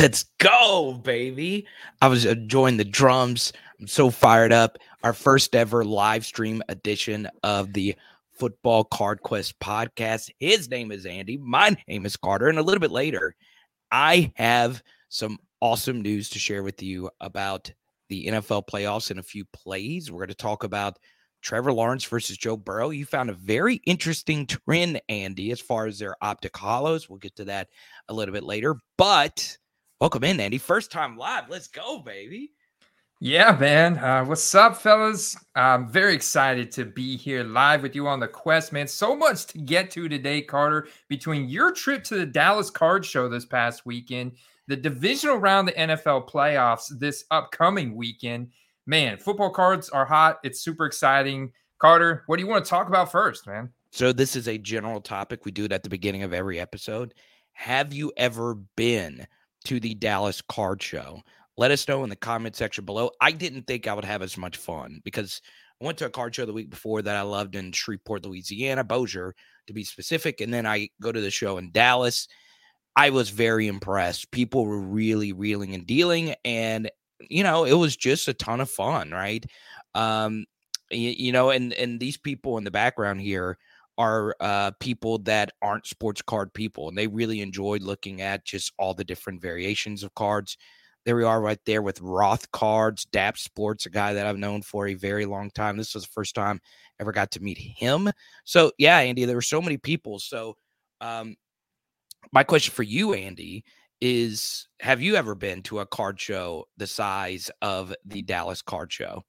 Let's go, baby. I was uh, enjoying the drums. I'm so fired up. Our first ever live stream edition of the Football Card Quest podcast. His name is Andy. My name is Carter. And a little bit later, I have some awesome news to share with you about the NFL playoffs and a few plays. We're going to talk about Trevor Lawrence versus Joe Burrow. You found a very interesting trend, Andy, as far as their optic holos. We'll get to that a little bit later. But welcome in, Andy. First time live. Let's go, baby. Yeah, man. Uh, what's up, fellas? I'm very excited to be here live with you on the quest, man. So much to get to today, Carter. Between your trip to the Dallas Card Show this past weekend, the divisional round, the NFL playoffs this upcoming weekend, man, football cards are hot. It's super exciting. Carter, what do you want to talk about first, man? So, this is a general topic. We do it at the beginning of every episode. Have you ever been to the Dallas Card Show? Let us know in the comment section below. I didn't think I would have as much fun because I went to a card show the week before that I loved in Shreveport, Louisiana, Bossier to be specific. And then I go to the show in Dallas. I was very impressed. People were really reeling and dealing. And, you know, it was just a ton of fun, right? Um, you, you know, and and these people in the background here are uh, people that aren't sports card people, and they really enjoyed looking at just all the different variations of cards. There we are right there with Roth Cards, DAP Sports, a guy that I've known for a very long time. This was the first time I ever got to meet him. So, yeah, Andy, there were so many people. So, um, my question for you, Andy, is have you ever been to a card show the size of the Dallas Card Show?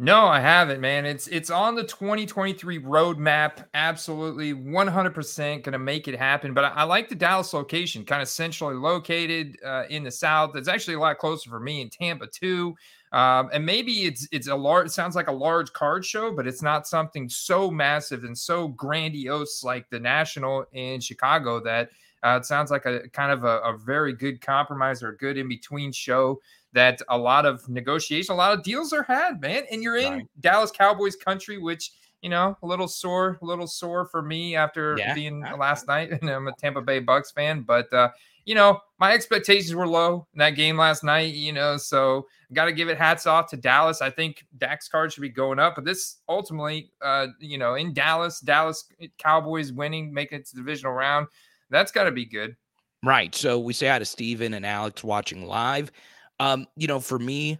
No, I haven't, man. It's it's on the 2023 roadmap. Absolutely, 100% going to make it happen. But I, I, like the Dallas location, kind of centrally located uh, in the South. It's actually a lot closer for me in Tampa too. Um, and maybe it's it's a large. It sounds like a large card show, but it's not something so massive and so grandiose like the National in Chicago. That uh, it sounds like a kind of a, a very good compromise or a good in between show that a lot of negotiation, a lot of deals are had, man. And you're in right. Dallas Cowboys country, which you know, a little sore, a little sore for me after yeah. being last night. And I'm a Tampa Bay Bucks fan, but uh, you know, my expectations were low in that game last night. You know, so I got to give it hats off to Dallas. I think Dak's card should be going up, but this ultimately, uh, you know, in Dallas, Dallas Cowboys winning, making it to the divisional round, that's got to be good. Right. So we say hi to Steven and Alex watching live. Um, you know, for me,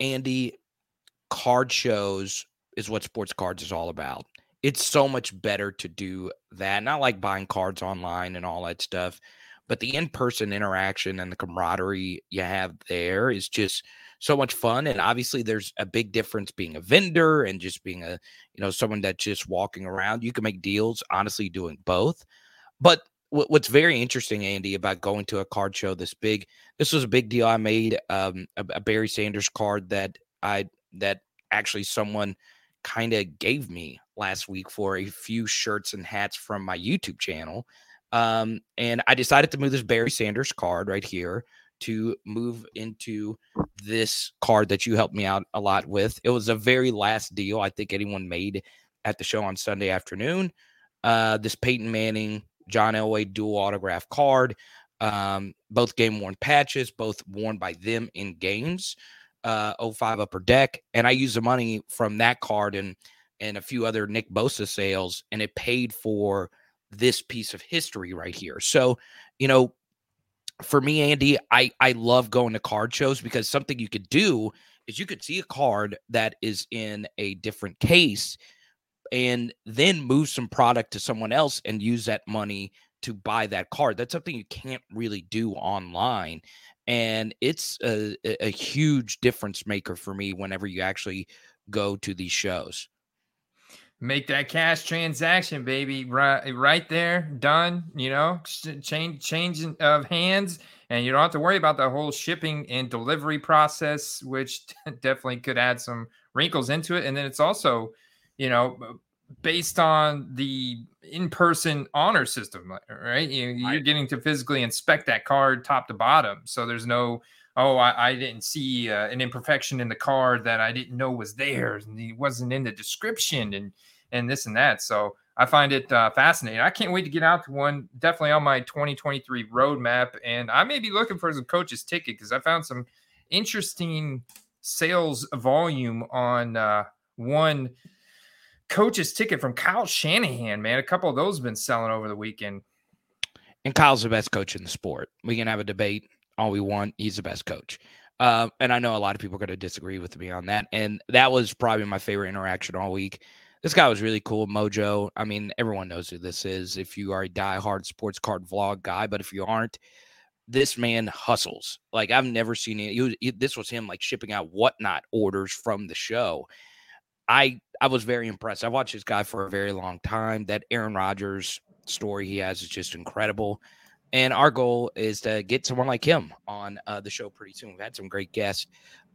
Andy, card shows is what sports cards is all about. It's so much better to do that. Not like buying cards online and all that stuff, but the in-person interaction and the camaraderie you have there is just so much fun. And obviously, there's a big difference being a vendor and just being a, you know, someone that's just walking around. You can make deals, honestly, doing both. But what's very interesting, Andy, about going to a card show this big. This was a big deal. I made um, a, a Barry Sanders card that I that actually someone kind of gave me last week for a few shirts and hats from my YouTube channel. Um, and I decided to move this Barry Sanders card right here to move into this card that you helped me out a lot with. It was a very last deal I think anyone made at the show on Sunday afternoon. Uh, this Peyton Manning John Elway dual autograph card. Um, both game worn patches, both worn by them in games. Uh, 05 upper deck, and I used the money from that card and and a few other Nick Bosa sales, and it paid for this piece of history right here. So, you know, for me, Andy, I I love going to card shows because something you could do is you could see a card that is in a different case and then move some product to someone else and use that money to buy that card. That's something you can't really do online. And it's a, a huge difference maker for me whenever you actually go to these shows. Make that cash transaction, baby, right, right there, done. You know, change change of hands, and you don't have to worry about the whole shipping and delivery process, which definitely could add some wrinkles into it. And then it's also you know, based on the in-person honor system, right? You, are getting to physically inspect that card top to bottom, so there's no, oh, I, I didn't see uh, an imperfection in the card that I didn't know was there, and it wasn't in the description, and and this and that. So I find it uh, fascinating. I can't wait to get out to one. Definitely on my 2023 roadmap, and I may be looking for some coaches ticket because I found some interesting sales volume on uh, one coach's ticket from Kyle Shanahan. Man, a couple of those have been selling over the weekend. And Kyle's the best coach in the sport. We can have a debate all we want. He's the best coach. Uh, and I know a lot of people are going to disagree with me on that. And that was probably my favorite interaction all week. This guy was really cool, Mojo. I mean, everyone knows who this is if you are a die-hard sports card vlog guy. But if you aren't, this man hustles. Like I've never seen it. Was, this was him like shipping out whatnot orders from the show. I I was very impressed. I watched this guy for a very long time. That Aaron Rodgers story he has is just incredible. And our goal is to get someone like him on uh, the show pretty soon. We've had some great guests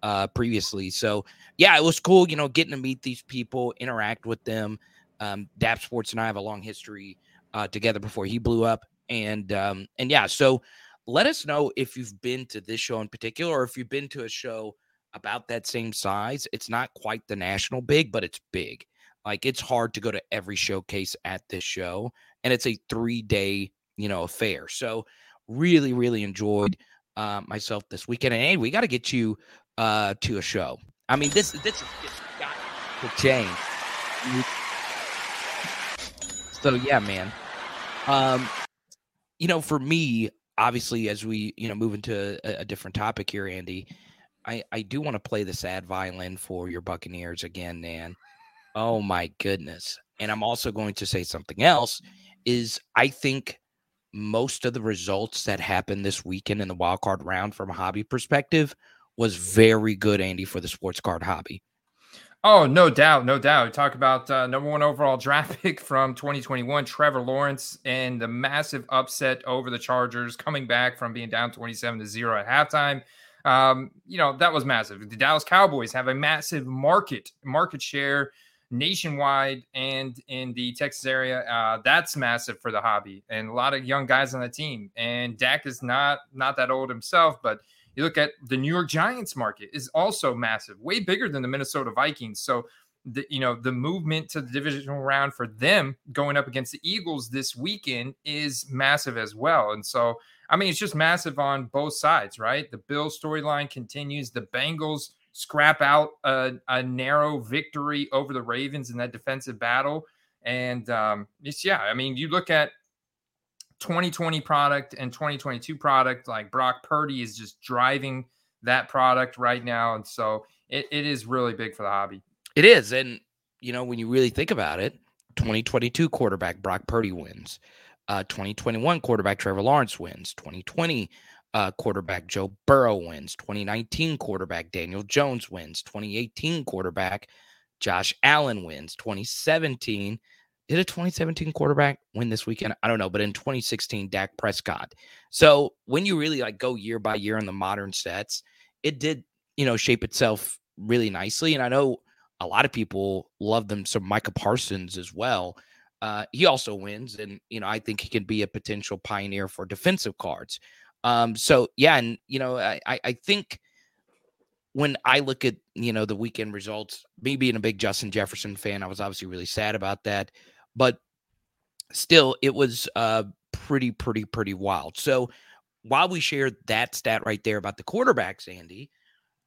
uh, previously. So, yeah, it was cool, you know, getting to meet these people, interact with them. Um, Dap Sports and I have a long history uh, together before he blew up. And, um, and yeah, so let us know if you've been to this show in particular or if you've been to a show about that same size. It's not quite the national big, but it's big. Like it's hard to go to every showcase at this show. And it's a three day you know, affair. So really, really enjoyed uh, myself this weekend. And hey, we got to get you uh, to a show. I mean, this this is got to change. So yeah, man. Um, you know, for me, obviously, as we you know move into a, a different topic here, Andy, I I do want to play the sad violin for your Buccaneers again, Nan. Oh my goodness! And I'm also going to say something else. Is I think most of the results that happened this weekend in the wild card round from a hobby perspective was very good, Andy, for the sports card hobby. Oh, no doubt, no doubt. Talk about uh, number one overall draft pick from 2021, Trevor Lawrence, and the massive upset over the Chargers, coming back from being down 27 to zero at halftime. Um, you know that was massive. The Dallas Cowboys have a massive market market share nationwide and in the Texas area. Uh, that's massive for the hobby and a lot of young guys on the team. And Dak is not not that old himself, but you look at the New York Giants market is also massive, way bigger than the Minnesota Vikings. So the you know the movement to the divisional round for them going up against the Eagles this weekend is massive as well. And so I mean it's just massive on both sides, right? The Bill storyline continues. The Bengals scrap out a, a narrow victory over the Ravens in that defensive battle. And um, it's, yeah, I mean, you look at 2020 product and 2022 product, like Brock Purdy is just driving that product right now. And so it, it is really big for the hobby. It is. And, you know, when you really think about it, 2022 quarterback Brock Purdy wins. Uh, 2021 quarterback Trevor Lawrence wins. 2020 uh, quarterback Joe Burrow wins. 2019 quarterback Daniel Jones wins. 2018 quarterback Josh Allen wins. 2017 did a 2017 quarterback win this weekend? I don't know, but in 2016 Dak Prescott. So when you really like go year by year in the modern sets, it did you know shape itself really nicely. And I know a lot of people love them So Micah Parsons as well. Uh, he also wins, and you know I think he can be a potential pioneer for defensive cards. Um, so yeah, and you know, I I think when I look at you know the weekend results, me being a big Justin Jefferson fan, I was obviously really sad about that, but still, it was uh pretty pretty pretty wild. So while we shared that stat right there about the quarterbacks, Andy,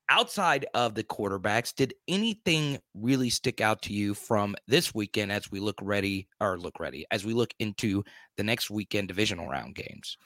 outside of the quarterbacks, did anything really stick out to you from this weekend as we look ready or look ready as we look into the next weekend divisional round games?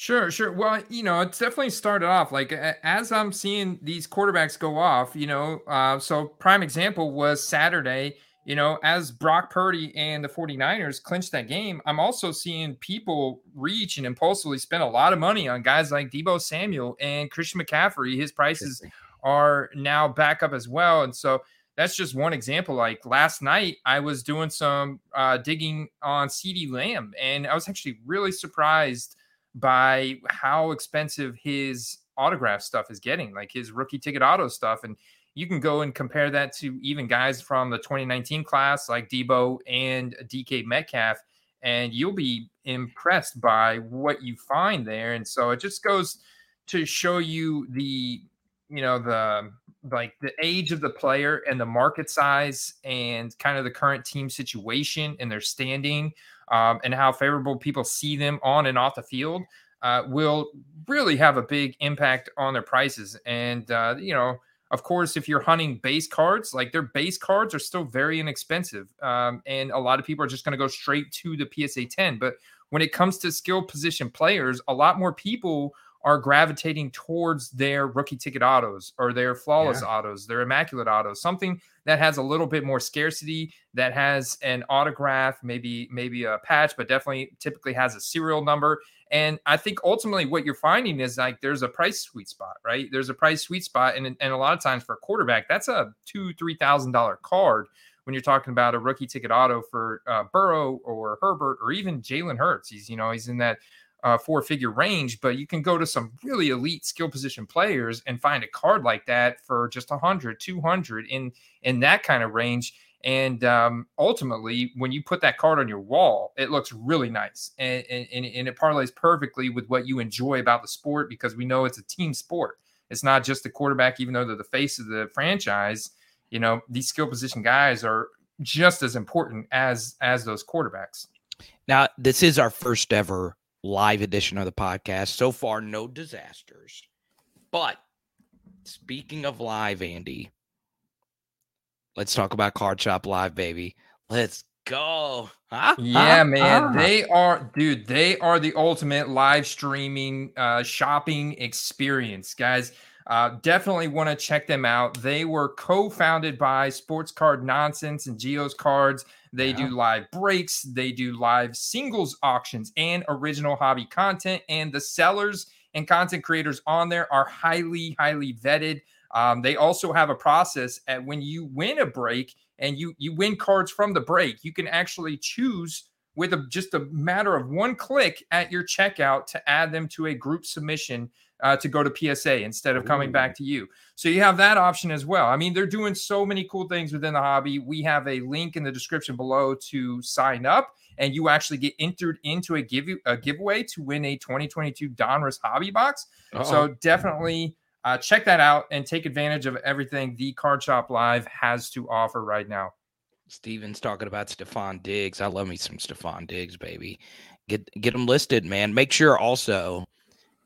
Sure, sure. Well, you know, it's definitely started off like as I'm seeing these quarterbacks go off, you know, uh, so prime example was Saturday, you know, as Brock Purdy and the 49ers clinched that game, I'm also seeing people reach and impulsively spend a lot of money on guys like Deebo Samuel and Christian McCaffrey. His prices are now back up as well. And so that's just one example. Like last night, I was doing some uh, digging on CeeDee Lamb, and I was actually really surprised by how expensive his autograph stuff is getting, like his rookie ticket auto stuff. And you can go and compare that to even guys from the 2019 class like Deebo and DK Metcalf, and you'll be impressed by what you find there. And so it just goes to show you the, you know, the like the age of the player and the market size and kind of the current team situation and their standing um, and how favorable people see them on and off the field uh, will really have a big impact on their prices. And, uh, you know, of course, if you're hunting base cards, like their base cards are still very inexpensive. Um, and a lot of people are just going to go straight to the PSA 10. But when it comes to skill position players, a lot more people are gravitating towards their rookie ticket autos or their flawless yeah. autos, their immaculate autos, something that has a little bit more scarcity, that has an autograph, maybe maybe a patch, but definitely typically has a serial number. And I think ultimately what you're finding is like there's a price sweet spot, right? There's a price sweet spot, and and a lot of times for a quarterback, that's a two three thousand dollar card when you're talking about a rookie ticket auto for uh, Burrow or Herbert or even Jalen Hurts. He's you know he's in that uh, four figure range, but you can go to some really elite skill position players and find a card like that for just 100, 200 in in that kind of range. And um, ultimately, when you put that card on your wall, it looks really nice and, and, and it parlays perfectly with what you enjoy about the sport because we know it's a team sport. It's not just the quarterback, even though they're the face of the franchise. You know, these skill position guys are just as important as as those quarterbacks. Now, this is our first ever live edition of the podcast. So far, no disasters. But speaking of live, Andy, let's talk about Card Shop Live, baby. Let's go. Huh? Yeah, huh? man. Huh? They are, dude, they are the ultimate live streaming uh, shopping experience, guys. Uh, definitely want to check them out. They were co founded by Sports Card Nonsense and Geo's Cards. They yeah. do live breaks, they do live singles auctions and original hobby content. And the sellers and content creators on there are highly, highly vetted. Um, they also have a process at when you win a break and you you win cards from the break, you can actually choose with a, just a matter of one click at your checkout to add them to a group submission uh, to go to PSA instead of coming Ooh. back to you. So you have that option as well. I mean, they're doing so many cool things within the hobby. We have a link in the description below to sign up, and you actually get entered into a give a giveaway to win a 2022 Donruss Hobby Box. Uh-oh. So definitely. Uh, check that out and take advantage of everything the Card Shop Live has to offer right now. Steven's talking about Stefon Diggs. I love me some Stefon Diggs, baby. Get get them listed, man. Make sure also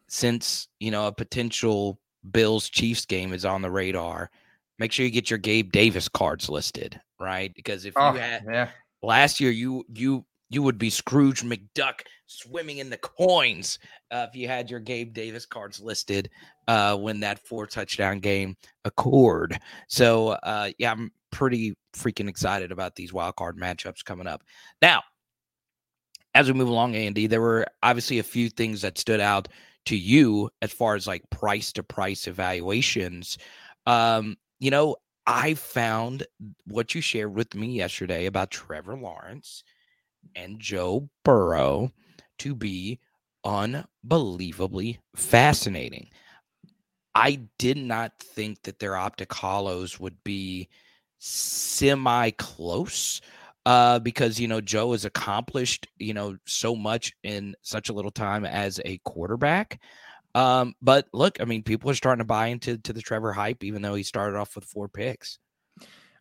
since you know a potential Bills Chiefs game is on the radar, make sure you get your Gabe Davis cards listed, right? Because if oh, you had yeah. last year, you you you would be Scrooge McDuck swimming in the coins uh, if you had your Gabe Davis cards listed uh, when that four touchdown game occurred. So uh, yeah, I'm pretty freaking excited about these wild card matchups coming up. Now, as we move along, Andy, there were obviously a few things that stood out to you as far as like price to price evaluations. Um, you know, I found what you shared with me yesterday about Trevor Lawrence and Joe Burrow to be unbelievably fascinating. I did not think that their optic holos would be semi close uh, because you know Joe has accomplished you know so much in such a little time as a quarterback. Um, but look, I mean, people are starting to buy into to the Trevor hype, even though he started off with four picks.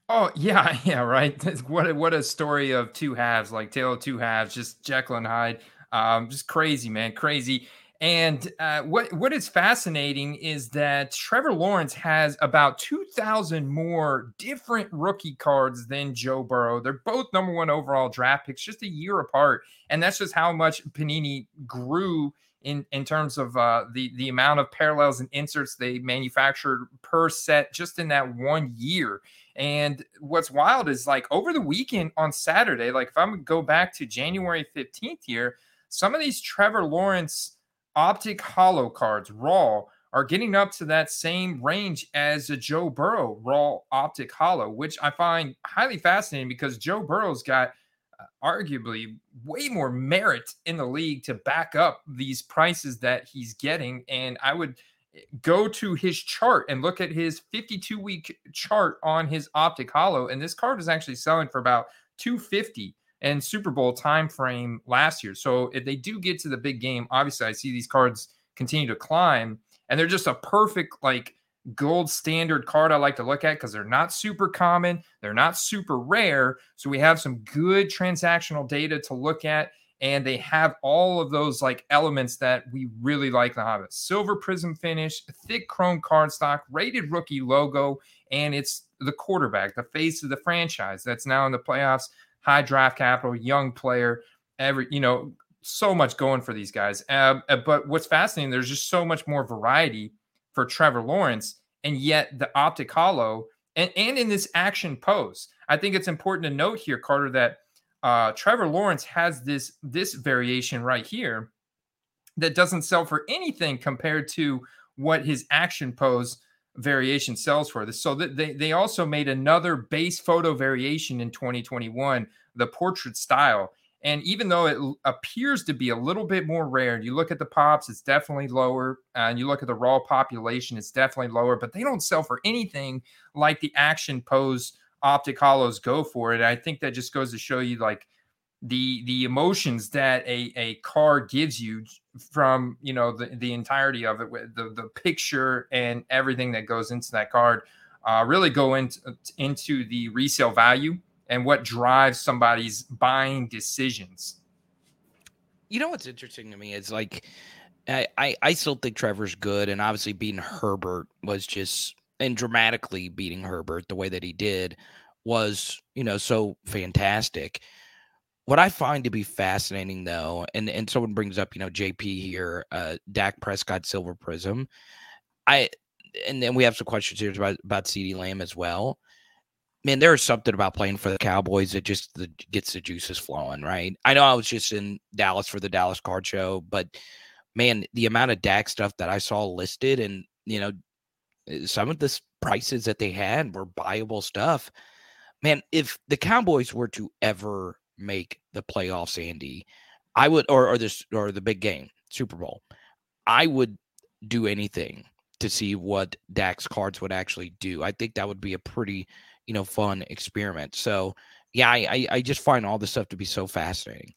Oh yeah, yeah, right. what a, what a story of two halves, like tale of two halves, just Jekyll and Hyde. Um, just crazy, man, crazy. And uh, what what is fascinating is that Trevor Lawrence has about two thousand more different rookie cards than Joe Burrow. They're both number one overall draft picks, just a year apart, and that's just how much Panini grew in in terms of uh, the the amount of parallels and inserts they manufactured per set just in that one year. And what's wild is like over the weekend on Saturday, like if I'm go back to January 15th here, some of these Trevor Lawrence optic holo cards raw are getting up to that same range as a Joe Burrow raw optic holo, which I find highly fascinating because Joe Burrow's got uh, arguably way more merit in the league to back up these prices that he's getting. And I would eh, go to his chart and look at his 52 week chart on his optic holo. and this card is actually selling for about 250 and Super Bowl time frame last year. So if they do get to the big game, obviously I see these cards continue to climb, and they're just a perfect like gold standard card I like to look at because they're not super common, they're not super rare. So we have some good transactional data to look at. And they have all of those like elements that we really like the Hobbit. Silver prism finish, thick chrome cardstock, rated rookie logo, and it's the quarterback, the face of the franchise that's now in the playoffs, high draft capital, young player, every you know, so much going for these guys. Um, uh, but what's fascinating, there's just so much more variety for Trevor Lawrence, and yet the optic holo and, and in this action pose. I think it's important to note here, Carter, that uh, Trevor Lawrence has this this variation right here that doesn't sell for anything compared to what his action pose variation sells for. This so that they they also made another base photo variation in 2021, the portrait style. And even though it appears to be a little bit more rare, you look at the pops, it's definitely lower. Uh, and you look at the raw population, it's definitely lower, but they don't sell for anything like the action pose optic holos go for it. I think that just goes to show you like the the emotions that a, a car gives you from you know the, the entirety of it the, the picture and everything that goes into that card uh, really go into into the resale value and what drives somebody's buying decisions. You know what's interesting to me is like I, I, I still think Trevor's good, and obviously beating Herbert was just and dramatically beating Herbert the way that he did was you know so fantastic. What I find to be fascinating though, and and someone brings up you know JP here, uh, Dak Prescott Silver Prism, I and then we have some questions here about about CeeDee Lamb as well man, there's something about playing for the Cowboys that just the, gets the juices flowing, right? I know I was just in Dallas for the Dallas Card Show, but man, the amount of Dak stuff that I saw listed, and you know, eh, some of the prices that they had were buyable stuff. Man, if the Cowboys were to ever make the playoffs, Andy, I would, or or this or the big game, Super Bowl, I would do anything to see what Dak's cards would actually do. I think that would be a pretty you know, fun experiment. So yeah, I, I just find all this stuff to be so fascinating.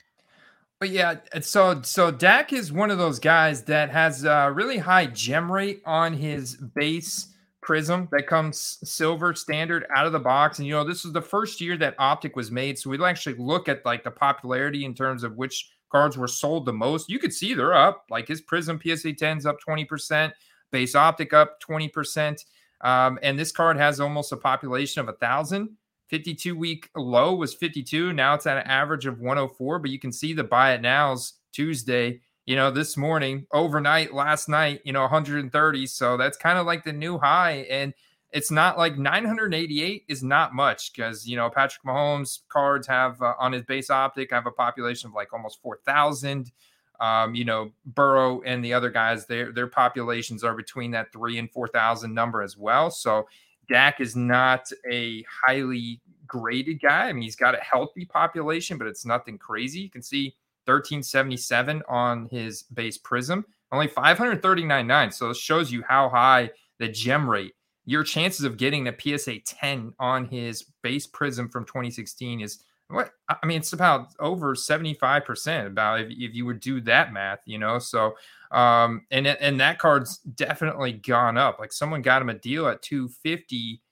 But yeah, so so Dak is one of those guys that has a really high gem rate on his base prism that comes silver standard out of the box. And you know, this is the first year that optic was made. So we'll actually look at like the popularity in terms of which cards were sold the most. You could see they're up, like his prism PSA 10's up 20%, base optic up 20%. Um, and this card has almost a population of a thousand. 52 week low was 52. Now it's at an average of 104. But you can see the buy it nows Tuesday. You know, this morning, overnight, last night, you know, 130. So that's kind of like the new high. And it's not like 988 is not much because you know Patrick Mahomes cards have uh, on his base optic have a population of like almost 4,000. Um, you know, Burrow and the other guys, their their populations are between that three and four thousand number as well. So Dak is not a highly graded guy. I mean, he's got a healthy population, but it's nothing crazy. You can see 1377 on his base prism, only 539.9. So it shows you how high the gem rate. Your chances of getting a PSA 10 on his base prism from 2016 is what I mean, it's about over 75% about if, if you would do that math, you know. So um and and that card's definitely gone up. Like someone got him a deal at 250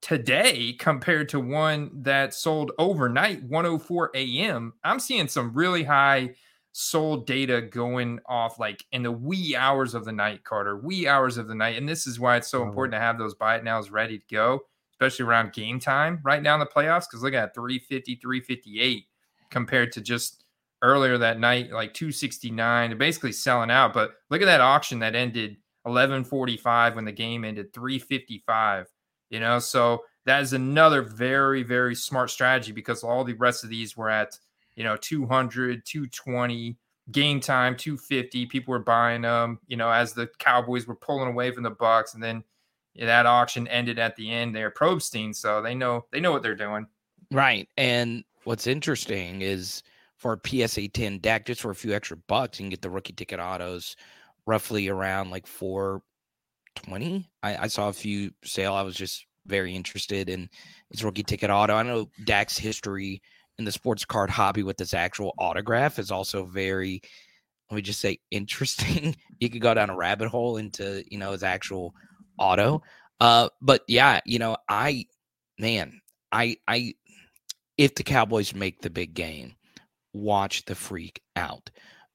today compared to one that sold overnight 104 a.m. I'm seeing some really high sold data going off like in the wee hours of the night, Carter, wee hours of the night. And this is why it's so important to have those buy it nows ready to go especially around game time right now in the playoffs. Because look at 350, 358 compared to just earlier that night, like 269, basically selling out. But look at that auction that ended 1145 when the game ended 355. You know, so that is another very, very smart strategy because all the rest of these were at, you know, 200, 220 game time 250 people were buying them you know as the cowboys were pulling away from the bucks and then that auction ended at the end there, Probstein, so they know they know what they're doing. Right. And what's interesting is for a PSA 10 Dak, just for a few extra bucks, you can get the rookie ticket autos roughly around like 420. I, I saw a few sale. I was just very interested in his rookie ticket auto. I know Dak's history in the sports card hobby with this actual autograph is also very, let me just say, interesting. you could go down a rabbit hole into, you know, his actual auto. Uh, but yeah, you know, I man, I I if the Cowboys make the big game, watch the freak out.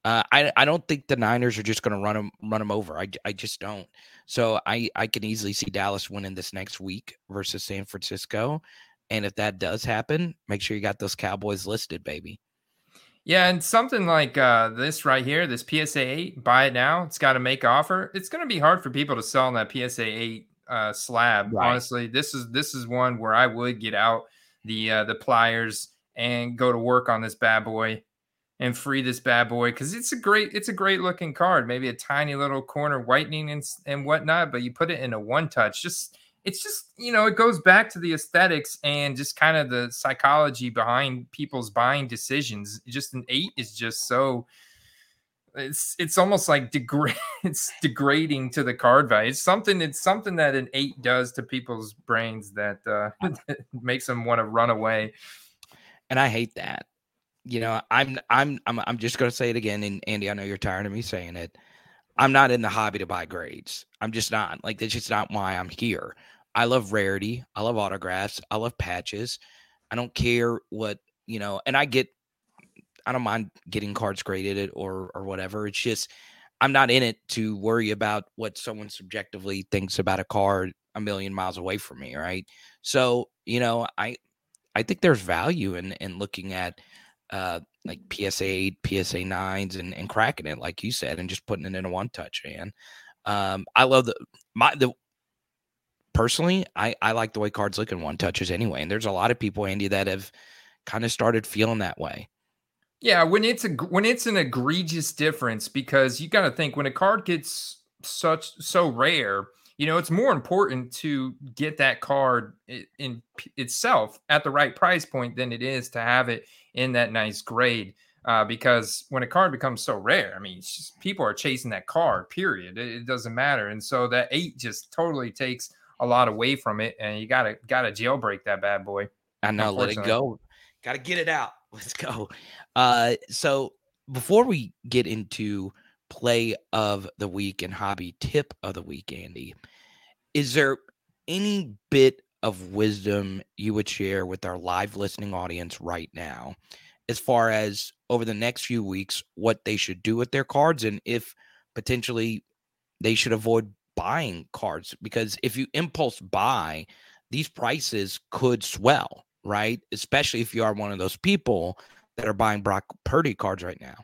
Uh, I I don't think the Niners are just going to run them run them over. I, I just don't. So I I can easily see Dallas winning this next week versus San Francisco, and if that does happen, make sure you got those Cowboys listed, baby. Yeah, and something like uh, this right here, this PSA eight, buy it now. It's got to make offer. It's going to be hard for people to sell on that PSA eight uh, slab. Right. Honestly, this is this is one where I would get out the uh, the pliers and go to work on this bad boy and free this bad boy because it's a great it's a great looking card maybe a tiny little corner whitening and, and whatnot but you put it in a one touch just it's just you know it goes back to the aesthetics and just kind of the psychology behind people's buying decisions just an eight is just so it's it's almost like degrade it's degrading to the card value it's something it's something that an eight does to people's brains that uh makes them want to run away. And i hate that you know, I'm I'm I'm I'm just going to say it again. And Andy, I know you're tired of me saying it. I'm not in the hobby to buy grades. I'm just not. Like that's just not why I'm here. I love rarity. I love autographs. I love patches. I don't care what you know, and I get. I don't mind getting cards graded or or whatever. It's just I'm not in it to worry about what someone subjectively thinks about a card a million miles away from me, right? So you know, I I think there's value in in looking at uh, like PSA 8, PSA 9s and, and cracking it, like you said, and just putting it in a one touch, man. Um, I love the, my, the, personally, I, I like the way cards look in one touches anyway. And there's a lot of people, Andy, that have kind of started feeling that way. Yeah, when it's a when it's an egregious difference, because you got to think when a card gets such so rare, you know, it's more important to get that card in, itself at the right price point than it is to have it in that nice grade. Uh, because when a card becomes so rare, I mean, just, people are chasing that card. Period. It, it, doesn't matter, and so that eight just totally takes a lot away from it, and you gotta gotta jailbreak that bad boy. I know, let it go. Got to get it out. Let's go. Uh, so before we get into play of the week and hobby tip of the week, Andy, is there any bit of wisdom you would share with our live listening audience right now as far as over the next few weeks what they should do with their cards and if potentially they should avoid buying cards? Because if you impulse buy these prices could swell right? Especially if you are one of those people that are buying Brock Purdy cards right now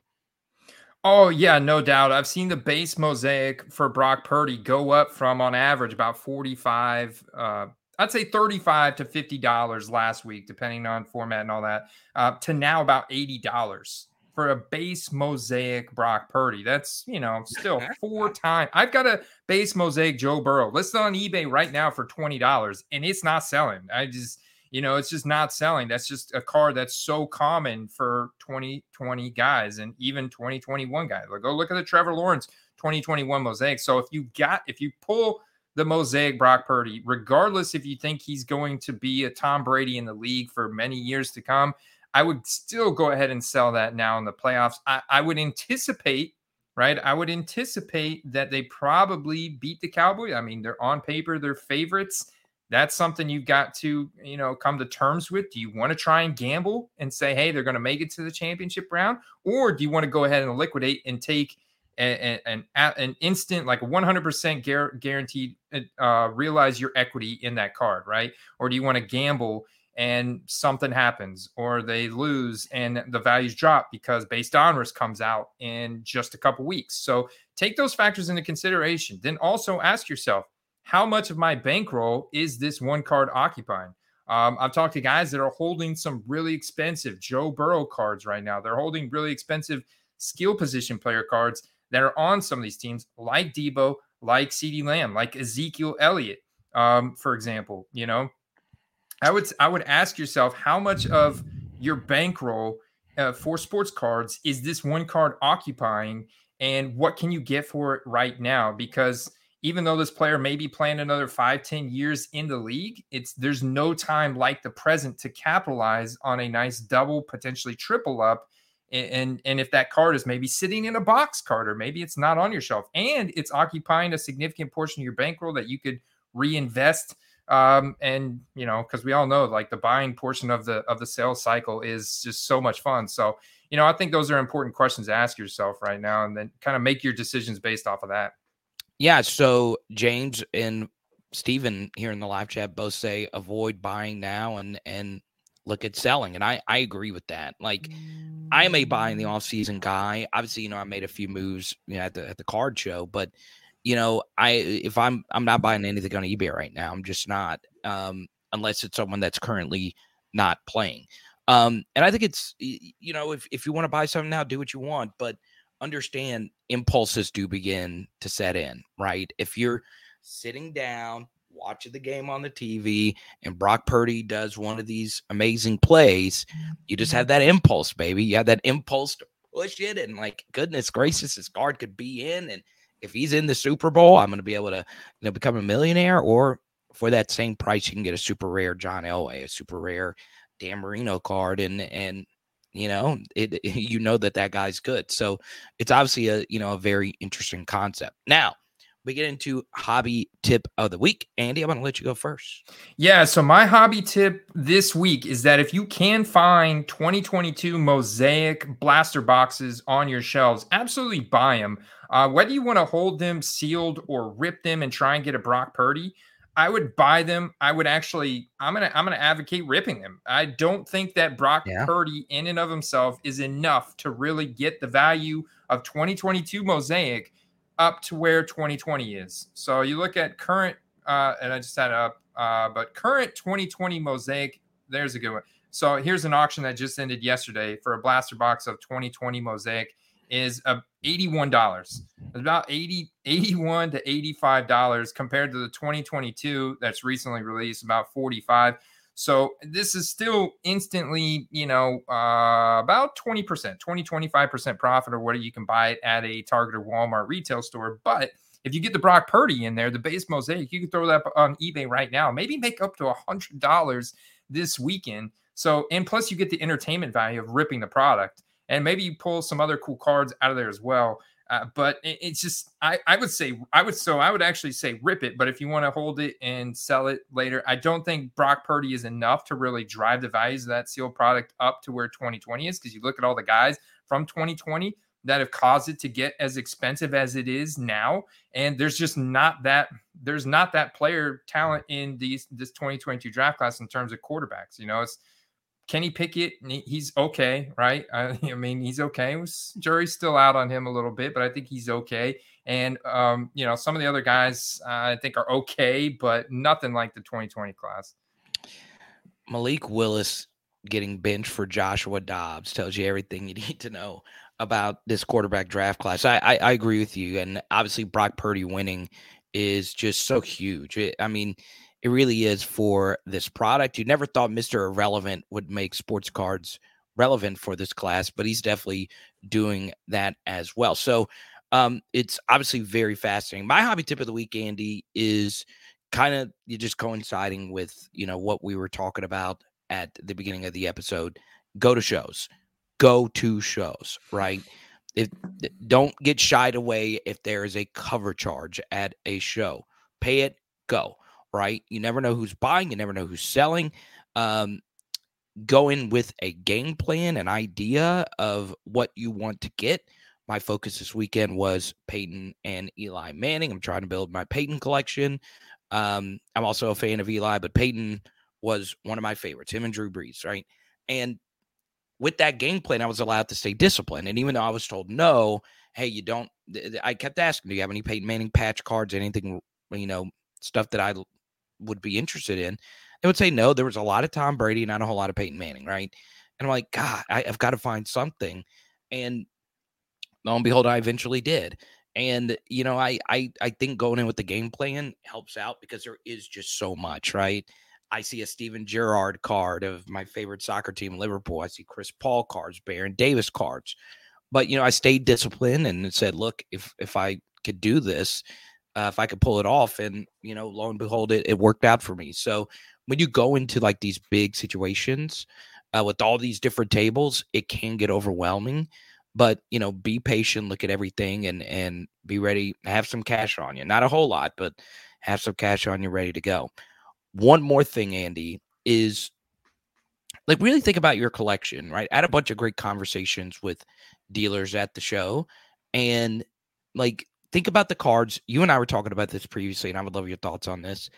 Oh yeah, no doubt. I've seen the base mosaic for Brock Purdy go up from on average about 45 uh, I'd say 35 to $50 last week, depending on format and all that, uh, to now about $80 for a base mosaic Brock Purdy. That's, you know, still four times. I've got a base mosaic Joe Burrow listed on eBay right now for $20 and it's not selling. I just, you know, it's just not selling. That's just a car that's so common for 2020 guys and even 2021 guys. Like, go look at the Trevor Lawrence 2021 mosaic. So if you got, if you pull the mosaic Brock Purdy, regardless if you think he's going to be a Tom Brady in the league for many years to come. I would still go ahead and sell that now in the playoffs. I, I would anticipate, right? I would anticipate that they probably beat the Cowboys. I mean, they're on paper, they're favorites. That's something you've got to, you know, come to terms with. Do you want to try and gamble and say, hey, they're going to make it to the championship round? Or do you want to go ahead and liquidate and take – an, an, an instant, like 100% guaranteed, uh, realize your equity in that card, right? Or do you want to gamble and something happens or they lose and the values drop because based on risk comes out in just a couple weeks? So take those factors into consideration. Then also ask yourself, how much of my bankroll is this one card occupying? Um, I've talked to guys that are holding some really expensive Joe Burrow cards right now. They're holding really expensive skill position player cards that are on some of these teams, like Deebo, like CeeDee Lamb, like Ezekiel Elliott, um, for example. You know, I would I would ask yourself how much of your bankroll uh, for sports cards is this one card occupying, and what can you get for it right now? Because even though this player may be playing another five, ten years in the league, it's there's no time like the present to capitalize on a nice double, potentially triple up and and if that card is maybe sitting in a box card or maybe it's not on your shelf and it's occupying a significant portion of your bankroll that you could reinvest. Um, and you know, because we all know like the buying portion of the of the sales cycle is just so much fun. So, you know, I think those are important questions to ask yourself right now, and then kind of make your decisions based off of that. Yeah. So James and Stephen here in the live chat both say avoid buying now and and look at selling. And I I agree with that. Like I am a buy in the off season guy. Obviously, you know, I made a few moves you know, at the at the card show, but you know, I if I'm I'm not buying anything on eBay right now. I'm just not. Um, unless it's someone that's currently not playing. Um, and I think it's you know, if if you want to buy something now, do what you want, but understand impulses do begin to set in, right? If you're sitting down, watching the game on the TV, and Brock Purdy does one of these amazing plays, you just mm-hmm. have that impulse, baby. You have that impulse to push it, and like, goodness gracious, this guard could be in, and if he's in the Super Bowl, I'm going to be able to, you know, become a millionaire. Or for that same price, you can get a super rare John Elway, a super rare Dan Marino card, and and you know it, you know that that guy's good. So it's obviously a you know a very interesting concept. Now we get into hobby tip of the week. Andy, I'm to let you go first. Yeah. So, my hobby tip this week is that if you can find 2022 Mosaic blaster boxes on your shelves, absolutely buy them. Uh, whether you want to hold them sealed or rip them and try and get a Brock Purdy, I would buy them. I would actually, I'm gonna, I'm gonna advocate ripping them. I don't think that Brock yeah. Purdy, in and of himself, is enough to really get the value of 2022 Mosaic up to where 2020 is. So you look at current, uh, and I just had up, uh, but current 2020 Mosaic, there's a good one. So here's an auction that just ended yesterday for a blaster box of 2020 Mosaic is uh, $81. About 80, 81 to $85 compared to the 2022 that's recently released, about 45 so this is still instantly, you know, uh, about 20%, 20, 25% profit or what you can buy it at a Target or Walmart retail store. But if you get the Brock Purdy in there, the base mosaic, you can throw that on eBay right now, maybe make up to a hundred dollars this weekend. So, and plus you get the entertainment value of ripping the product. And maybe you pull some other cool cards out of there as well. Uh, but it, it's just I, I would say I would so I would actually say rip it. But if you want to hold it and sell it later, I don't think Brock Purdy is enough to really drive the values of that sealed product up to where 2020 is. Because you look at all the guys from 2020 that have caused it to get as expensive as it is now, and there's just not that there's not that player talent in these this 2022 draft class in terms of quarterbacks. You know, it's Kenny Pickett, he's okay, right? I, I, mean, he's okay. Jury's still out on him a little bit, but I think he's okay. And um, you know, some of the other guys uh, I think are okay, but nothing like the 2020 class. Malik Willis getting benched for Joshua Dobbs tells you everything you need to know about this quarterback draft class. I, I, I agree with you, and obviously Brock Purdy winning is just so huge. It, I mean, it really is for this product. You never thought Mr. Irrelevant would make sports cards relevant for this class, but he's definitely doing that as well. So um, it's obviously very fascinating. My hobby tip of the week, Andy, is kind of just coinciding with you know what we were talking about at the beginning of the episode. Go to shows, go to shows, right? If don't get shied away if there is a cover charge at a show, pay it, go right? You never know who's buying, you never know who's selling. Um, go in with a game plan, an idea of what you want to get. My focus this weekend was Peyton and Eli Manning. I'm trying to build my Peyton collection. Um, I'm also a fan of Eli, but Peyton was one of my favorites, him and Drew Brees, right? And with that game plan, I was allowed to stay disciplined. And even though I was told no, hey, you don't, I kept asking, do you have any Peyton Manning patch cards, anything, you know, stuff that I would be interested in, they would say no. There was a lot of Tom Brady, not a whole lot of Peyton Manning, right? And I'm like, God, I, have got to find something. And lo and behold, I eventually did. And you know, I I I think going in with the game plan helps out because there is just so much, right? I see a Steven Gerrard card of my favorite soccer team, Liverpool. I see Chris Paul cards, Baron Davis cards. But you know, I stayed disciplined and said, look, if if I could do this, uh, if I could pull it off. And, you know, lo and behold, it, it worked out for me. So when you go into like these big situations uh, with all these different tables, it can get overwhelming. But, you know, be patient, look at everything and, and be ready, have some cash on you. Not a whole lot, but have some cash on you ready to go. One more thing, Andy, is like really think about your collection, right? I had a bunch of great conversations with dealers at the show and like think about the cards. You and I were talking about this previously, and I would love your thoughts on this.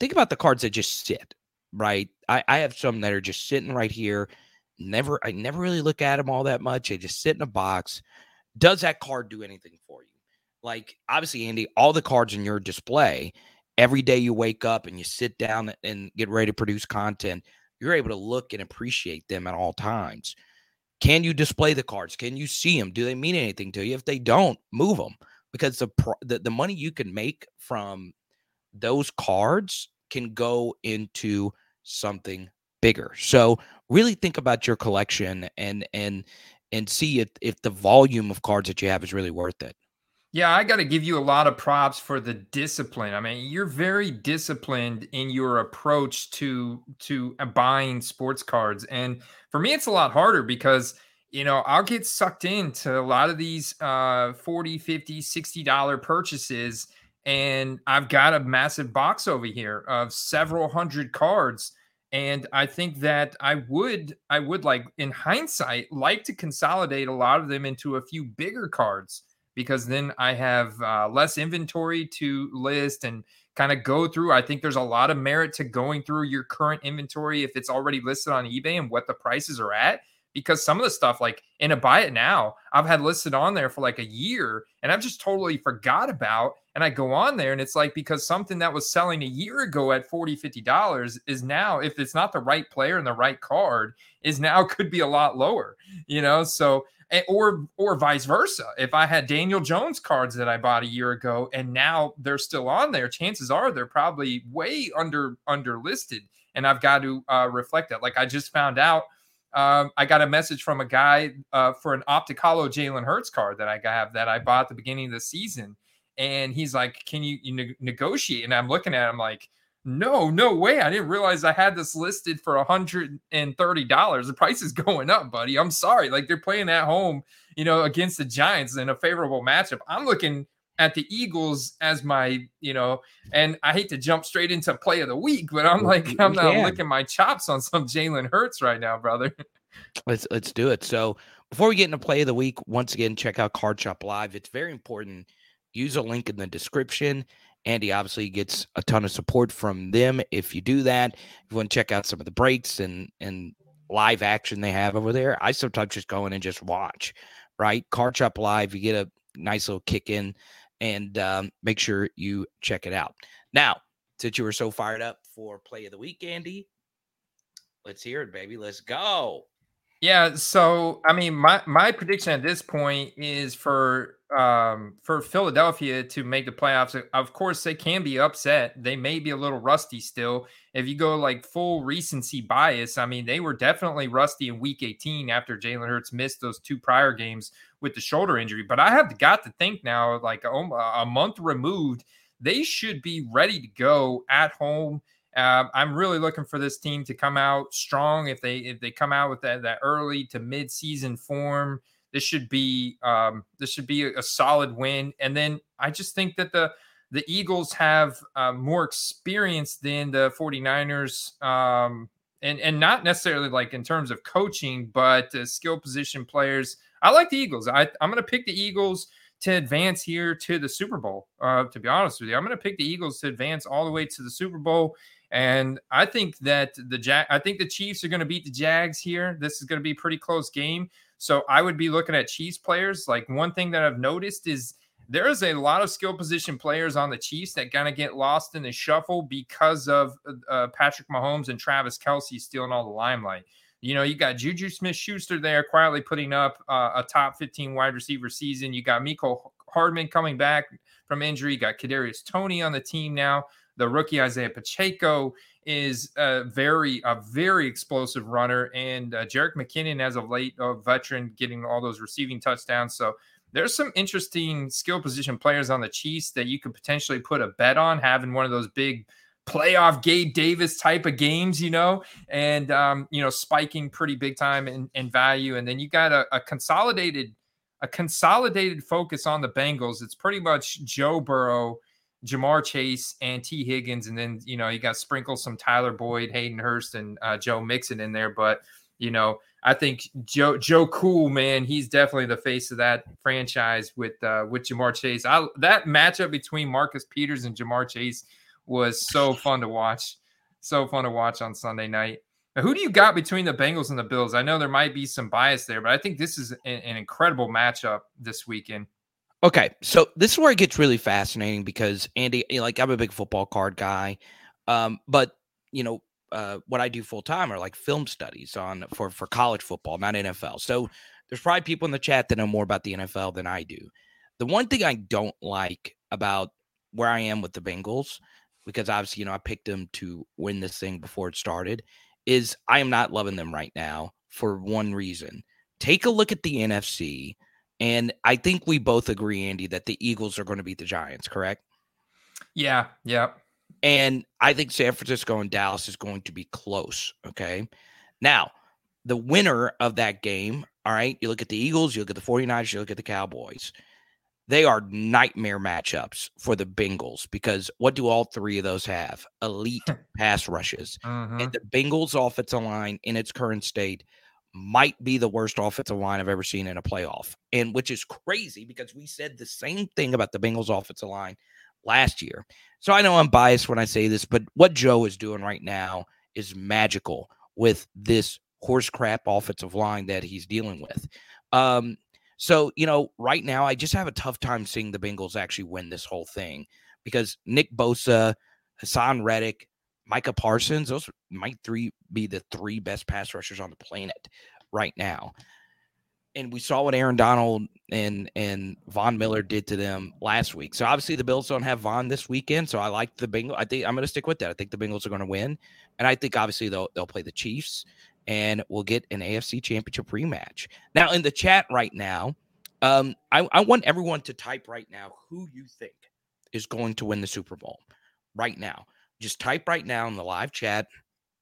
Think about the cards that just sit, right? I, I have some that are just sitting right here. Never, I never really look at them all that much. They just sit in a box. Does that card do anything for you? Like, obviously, Andy, all the cards in your display, every day you wake up and you sit down and get ready to produce content, you're able to look and appreciate them at all times. Can you display the cards? Can you see them? Do they mean anything to you? If they don't, move them because the the, the money you can make from those cards can go into something bigger. So really think about your collection and and and see if if the volume of cards that you have is really worth it. Yeah, I got to give you a lot of props for the discipline. I mean, you're very disciplined in your approach to to uh, buying sports cards. And for me it's a lot harder because you know, I'll get sucked into a lot of these uh 40, 50, 60 dollar purchases and I've got a massive box over here of several hundred cards and I think that I would I would like in hindsight like to consolidate a lot of them into a few bigger cards because then I have uh, less inventory to list and kind of go through. I think there's a lot of merit to going through your current inventory if it's already listed on eBay and what the prices are at. Because some of the stuff, like in a buy it now, I've had listed on there for like a year and I've just totally forgot about. And I go on there and it's like because something that was selling a year ago at 40 $50 is now, if it's not the right player and the right card, is now could be a lot lower, you know? So or or vice versa. If I had Daniel Jones cards that I bought a year ago and now they're still on there, chances are they're probably way under under listed, and I've got to uh, reflect that. Like I just found out. Um, I got a message from a guy uh, for an optic holo Jalen Hurts card that I have that I bought at the beginning of the season, and he's like, "Can you, you ne- negotiate?" And I'm looking at him like, no, no way. I didn't realize I had this listed for $130. The price is going up, buddy. I'm sorry. Like they're playing at home, you know, against the Giants in a favorable matchup. I'm looking at the Eagles as my, you know, and I hate to jump straight into play of the week, but I'm like, I'm not licking my chops on some Jalen Hurts right now, brother. Let's let's do it. So before we get into play of the week, once again, check out Card Shop Live. It's very important. Use a link in the description Andy obviously gets a ton of support from them. If you do that, if you want to check out some of the breaks and and live action they have over there, I sometimes just go in and just watch. Right, Card Shop Live, you get a nice little kick in, and um, make sure you check it out. Now, since you were so fired up for play of the week, Andy, let's hear it, baby. Let's go. Yeah, so I mean, my my prediction at this point is for um for Philadelphia to make the playoffs. Of course, they can be upset. They may be a little rusty still. If you go like full recency bias, I mean, they were definitely rusty in Week 18 after Jalen Hurts missed those two prior games with the shoulder injury. But I have got to think now, like a, a month removed, they should be ready to go at home uh, I'm really looking for this team to come out strong. If they if they come out with that that early to mid season form, this should be um, this should be a, a, solid win. And then I just think that the the Eagles have uh, more experience than the 49ers. Um, and, and not necessarily like in terms of coaching, but uh, skill position players. I like the Eagles. I, I'm going to pick the Eagles to advance here to the Super Bowl. Uh, to be honest with you, I'm going to pick the Eagles to advance all the way to the Super Bowl. And I think that the Jag, I think the Chiefs are going to beat the Jags here. This is going to be a pretty close game. So I would be looking at Chiefs players. Like one thing that I've noticed is there is a lot of skill position players on the Chiefs that kind of get lost in the shuffle because of uh, Patrick Mahomes and Travis Kelce stealing all the limelight. You know, you got Juju Smith Schuster there quietly putting up uh, a top 15 wide receiver season. You got Mecole Hardman coming back from injury. You got Kadarius Toney on the team now. The rookie Isaiah Pacheco is a very a very explosive runner, and uh, Jerick McKinnon as of late, a veteran, getting all those receiving touchdowns. So there's some interesting skill position players on the Chiefs that you could potentially put a bet on having one of those big playoff Gabe Davis type of games, you know, and um, you know, spiking pretty big time in, in value. And then you got a, a, consolidated, a consolidated focus on the Bengals. It's pretty much Joe Burrow Ja'Marr Chase and Tee Higgins, and then you know you got sprinkle some Tyler Boyd, Hayden Hurst, and uh, Joe Mixon in there. But you know, I think Joe Joe Cool, man, he's definitely the face of that franchise with uh, with Ja'Marr Chase. I that matchup between Marcus Peters and Ja'Marr Chase was so fun to watch. So fun to watch on Sunday night. Now, who do you got between the Bengals and the Bills? I know there might be some bias there, but I think this is an, an incredible matchup this weekend. Okay, so this is where it gets really fascinating because Andy, like I'm a big football card guy, um, but you know uh, what I do full time are like film studies on for for college football, not NFL. So there's probably people in the chat that know more about the NFL than I do. The one thing I don't like about where I am with the Bengals, because obviously you know I picked them to win this thing before it started, is I am not loving them right now for one reason. Take a look at the NFC and I think we both agree, Andy, that the Eagles are going to beat the Giants, correct? Yeah, yeah. And I think San Francisco and Dallas is going to be close. Okay. Now, the winner of that game, all right, you look at the Eagles, you look at the 49ers, you look at the Cowboys. They are nightmare matchups for the Bengals because what do all three of those have? Elite pass rushes. Uh-huh. And the Bengals offensive line in its current state might be the worst offensive line I've ever seen in a playoff. And which is crazy because we said the same thing about the Bengals offensive line last year. So I know I'm biased when I say this, but what Joe is doing right now is magical with this horse crap offensive line that he's dealing with. Um, so, you know, right now I just have a tough time seeing the Bengals actually win this whole thing because Nick Bosa, Haason Reddick, Micah Parsons, those might three be the three best pass rushers on the planet right now. And we saw what Aaron Donald and and Von Miller did to them last week. So obviously the Bills don't have Von this weekend. So I like the Bengals. I think I'm going to stick with that. I think the Bengals are going to win, and I think obviously they'll they'll play the Chiefs, and we'll get an AFC Championship rematch. Now in the chat right now, um, I, I want everyone to type right now who you think is going to win the Super Bowl right now. Just type right now in the live chat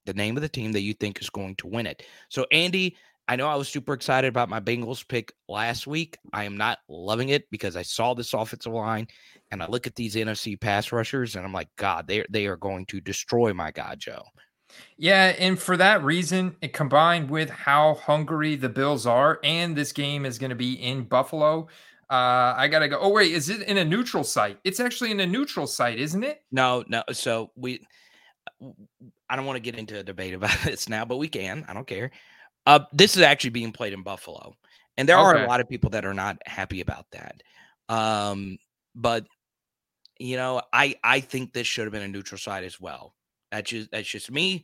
the name of the team that you think is going to win it. So, Andy, I know I was super excited about my Bengals pick last week. I am not loving it because I saw this offensive line and I look at these NFC pass rushers and I'm like, God, they they are going to destroy my God, Joe. Yeah, and for that reason, it combined with how hungry the Bills are, and this game is going to be in Buffalo. Uh, I gotta go. Oh wait, is it in a neutral site? It's actually in a neutral site, isn't it? No, no. So we, I don't want to get into a debate about this now, but we can. I don't care. Uh, this is actually being played in Buffalo, and there okay. are a lot of people that are not happy about that. Um, but you know, I I think this should have been a neutral site as well. That's just that's just me.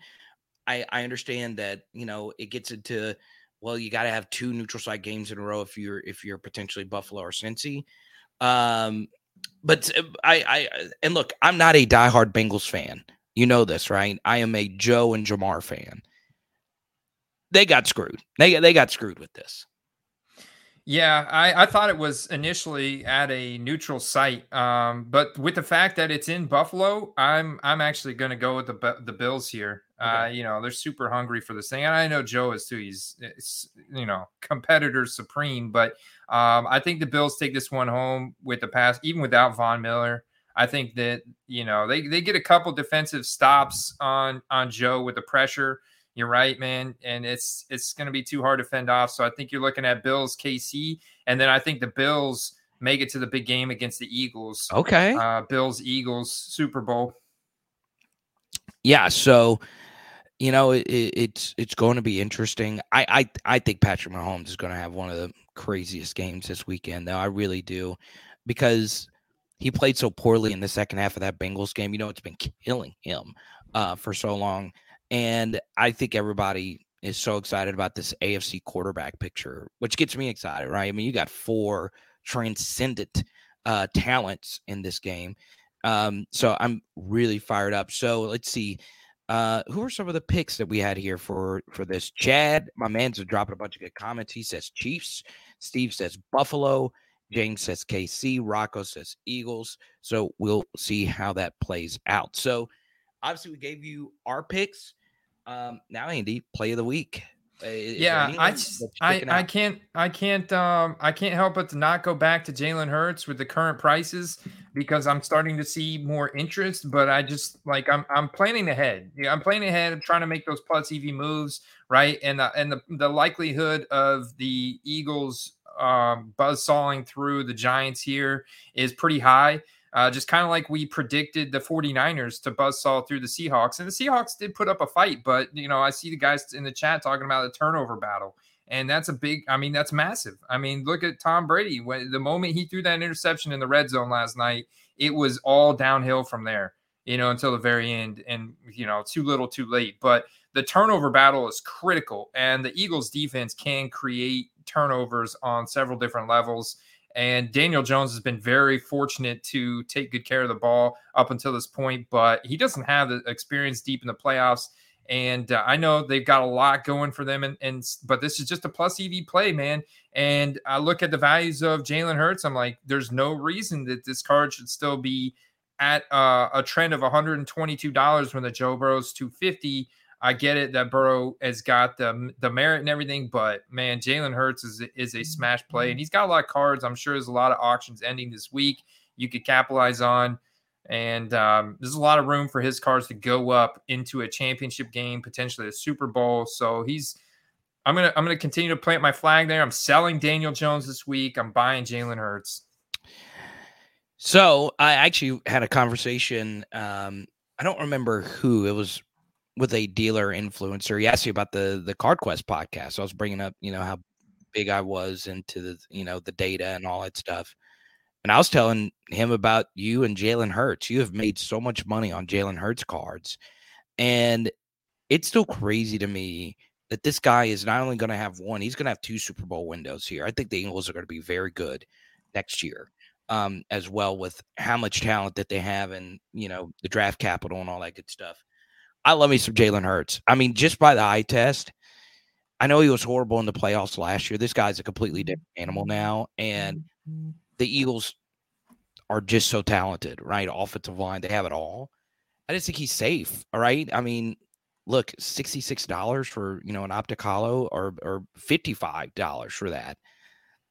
I I understand that you know it gets into well, you got to have two neutral site games in a row if you're if you're potentially Buffalo or Cincy. Um, but uh, I, I and look, I'm not a diehard Bengals fan. You know this, right? I am a Joe and Jamar fan. They got screwed. They they got screwed with this. Yeah, I, I thought it was initially at a neutral site, um, but with the fact that it's in Buffalo, I'm I'm actually going to go with the the Bills here. Okay. Uh, you know, they're super hungry for this thing, and I know Joe is too. He's you know competitor supreme, but um, I think the Bills take this one home with the pass, even without Von Miller. I think that you know they they get a couple defensive stops on on Joe with the pressure. You're right, man, and it's it's going to be too hard to fend off. So I think you're looking at Bills KC, and then I think the Bills make it to the big game against the Eagles. Okay, uh, Bills Eagles Super Bowl. Yeah, so you know it, it's it's going to be interesting. I I I think Patrick Mahomes is going to have one of the craziest games this weekend, though. I really do, because he played so poorly in the second half of that Bengals game. You know, it's been killing him uh, for so long. And I think everybody is so excited about this AFC quarterback picture, which gets me excited, right? I mean, you got four transcendent uh, talents in this game. Um, so I'm really fired up. So let's see. Uh, who are some of the picks that we had here for for this? Chad, my man's dropping a bunch of good comments. He says Chiefs. Steve says Buffalo. James says KC. Rocco says Eagles. So we'll see how that plays out. So obviously, we gave you our picks. Um, now, Andy, play of the week. Is yeah, I, I, I can't I can't um I can't help but to not go back to Jalen Hurts with the current prices because I'm starting to see more interest. But I just like I'm I'm planning ahead. Yeah, I'm planning ahead. I'm trying to make those plus EV moves, right? And the and the, the likelihood of the Eagles um, buzz sawing through the Giants here is pretty high. Uh, just kind of like we predicted the 49ers to buzzsaw through the Seahawks. And the Seahawks did put up a fight, but, you know, I see the guys in the chat talking about the turnover battle. And that's a big, I mean, that's massive. I mean, look at Tom Brady. When the moment he threw that interception in the red zone last night, it was all downhill from there, you know, until the very end. And, you know, too little, too late. But the turnover battle is critical. And the Eagles defense can create turnovers on several different levels. And Daniel Jones has been very fortunate to take good care of the ball up until this point, but he doesn't have the experience deep in the playoffs. And uh, I know they've got a lot going for them, and, and but this is just a plus EV play, man. And I look at the values of Jalen Hurts. I'm like, there's no reason that this card should still be at uh, a trend of $122 when the Joe Burrow's 250 I get it that Burrow has got the the merit and everything, but man, Jalen Hurts is is a smash play, and he's got a lot of cards. I'm sure there's a lot of auctions ending this week you could capitalize on, and um, there's a lot of room for his cards to go up into a championship game, potentially a Super Bowl. So he's I'm gonna I'm gonna continue to plant my flag there. I'm selling Daniel Jones this week. I'm buying Jalen Hurts. So I actually had a conversation. Um, I don't remember who it was with a dealer influencer. He asked me about the the Card Quest podcast. So I was bringing up, you know, how big I was into the, you know, the data and all that stuff. And I was telling him about you and Jalen Hurts. You have made so much money on Jalen Hurts cards. And it's still crazy to me that this guy is not only going to have one, he's going to have two Super Bowl windows here. I think the Eagles are going to be very good next year um, as well with how much talent that they have and, you know, the draft capital and all that good stuff. I love me some Jalen Hurts. I mean, just by the eye test, I know he was horrible in the playoffs last year. This guy's a completely different animal now, and the Eagles are just so talented, right? Offensive line, they have it all. I just think he's safe. All right. I mean, look, sixty-six dollars for you know an optic holo, or or fifty-five dollars for that.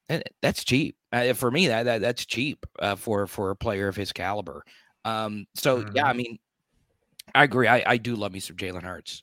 And that's cheap uh, for me. That, that that's cheap uh, for for a player of his caliber. Um, so mm-hmm. yeah, I mm-hmm. mean, I agree. I, I do love me some Jalen Hurts.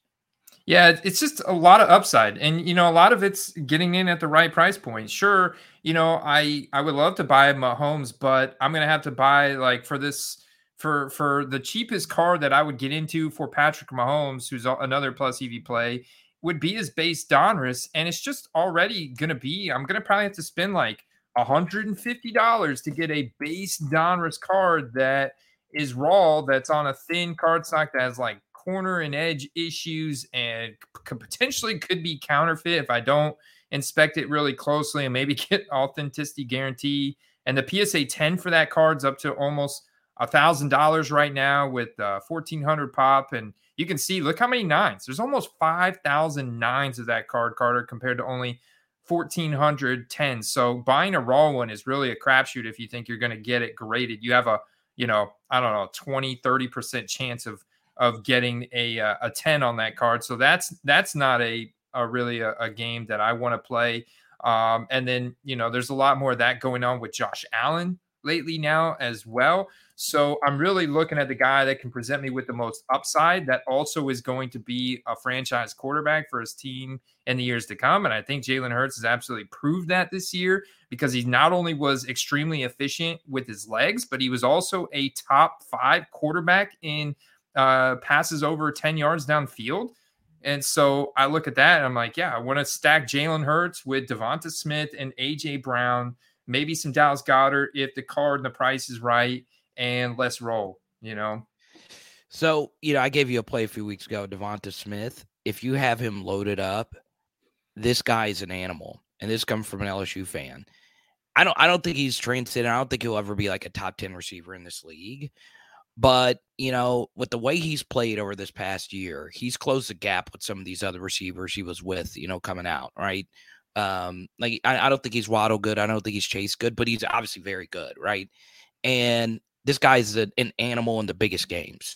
Yeah, it's just a lot of upside, and you know, a lot of it's getting in at the right price point. Sure, you know, I I would love to buy Mahomes, but I'm gonna have to buy like for this for for the cheapest car that I would get into for Patrick Mahomes, who's another plus EV play, would be his base Donruss, and it's just already gonna be. I'm gonna probably have to spend like $150 to get a base Donruss card that is raw that's on a thin cardstock that has like corner and edge issues and could potentially could be counterfeit if I don't inspect it really closely and maybe get authenticity guarantee. And the PSA 10 for that card's up to almost a thousand dollars right now with uh, 1400 pop. And you can see, look how many nines. There's almost 5,000 nines of that card, Carter, compared to only 1400 tens. So buying a raw one is really a crapshoot if you think you're going to get it graded. You have a you know, I don't know, 20, 30% chance of of getting a uh, a 10 on that card. So that's that's not a, a really a, a game that I want to play. Um, and then, you know, there's a lot more of that going on with Josh Allen lately now as well. So I'm really looking at the guy that can present me with the most upside that also is going to be a franchise quarterback for his team in the years to come. And I think Jalen Hurts has absolutely proved that this year because he not only was extremely efficient with his legs, but he was also a top five quarterback in uh, passes over 10 yards downfield. And so I look at that and I'm like, yeah, I want to stack Jalen Hurts with DeVonta Smith and AJ Brown, maybe some Dallas Goedert if the card and the price is right and let's roll, you know? So, you know, I gave you a play a few weeks ago, DeVonta Smith. If you have him loaded up, this guy is an animal. And this comes from an LSU fan. I don't I don't think he's transcendent. I don't think he'll ever be like a top 10 receiver in this league. But, you know, with the way he's played over this past year, he's closed the gap with some of these other receivers he was with, you know, coming out, right? Um, like I, I don't think he's Waddle good. I don't think he's Chase good, but he's obviously very good, right? And this guy's a, an animal in the biggest games.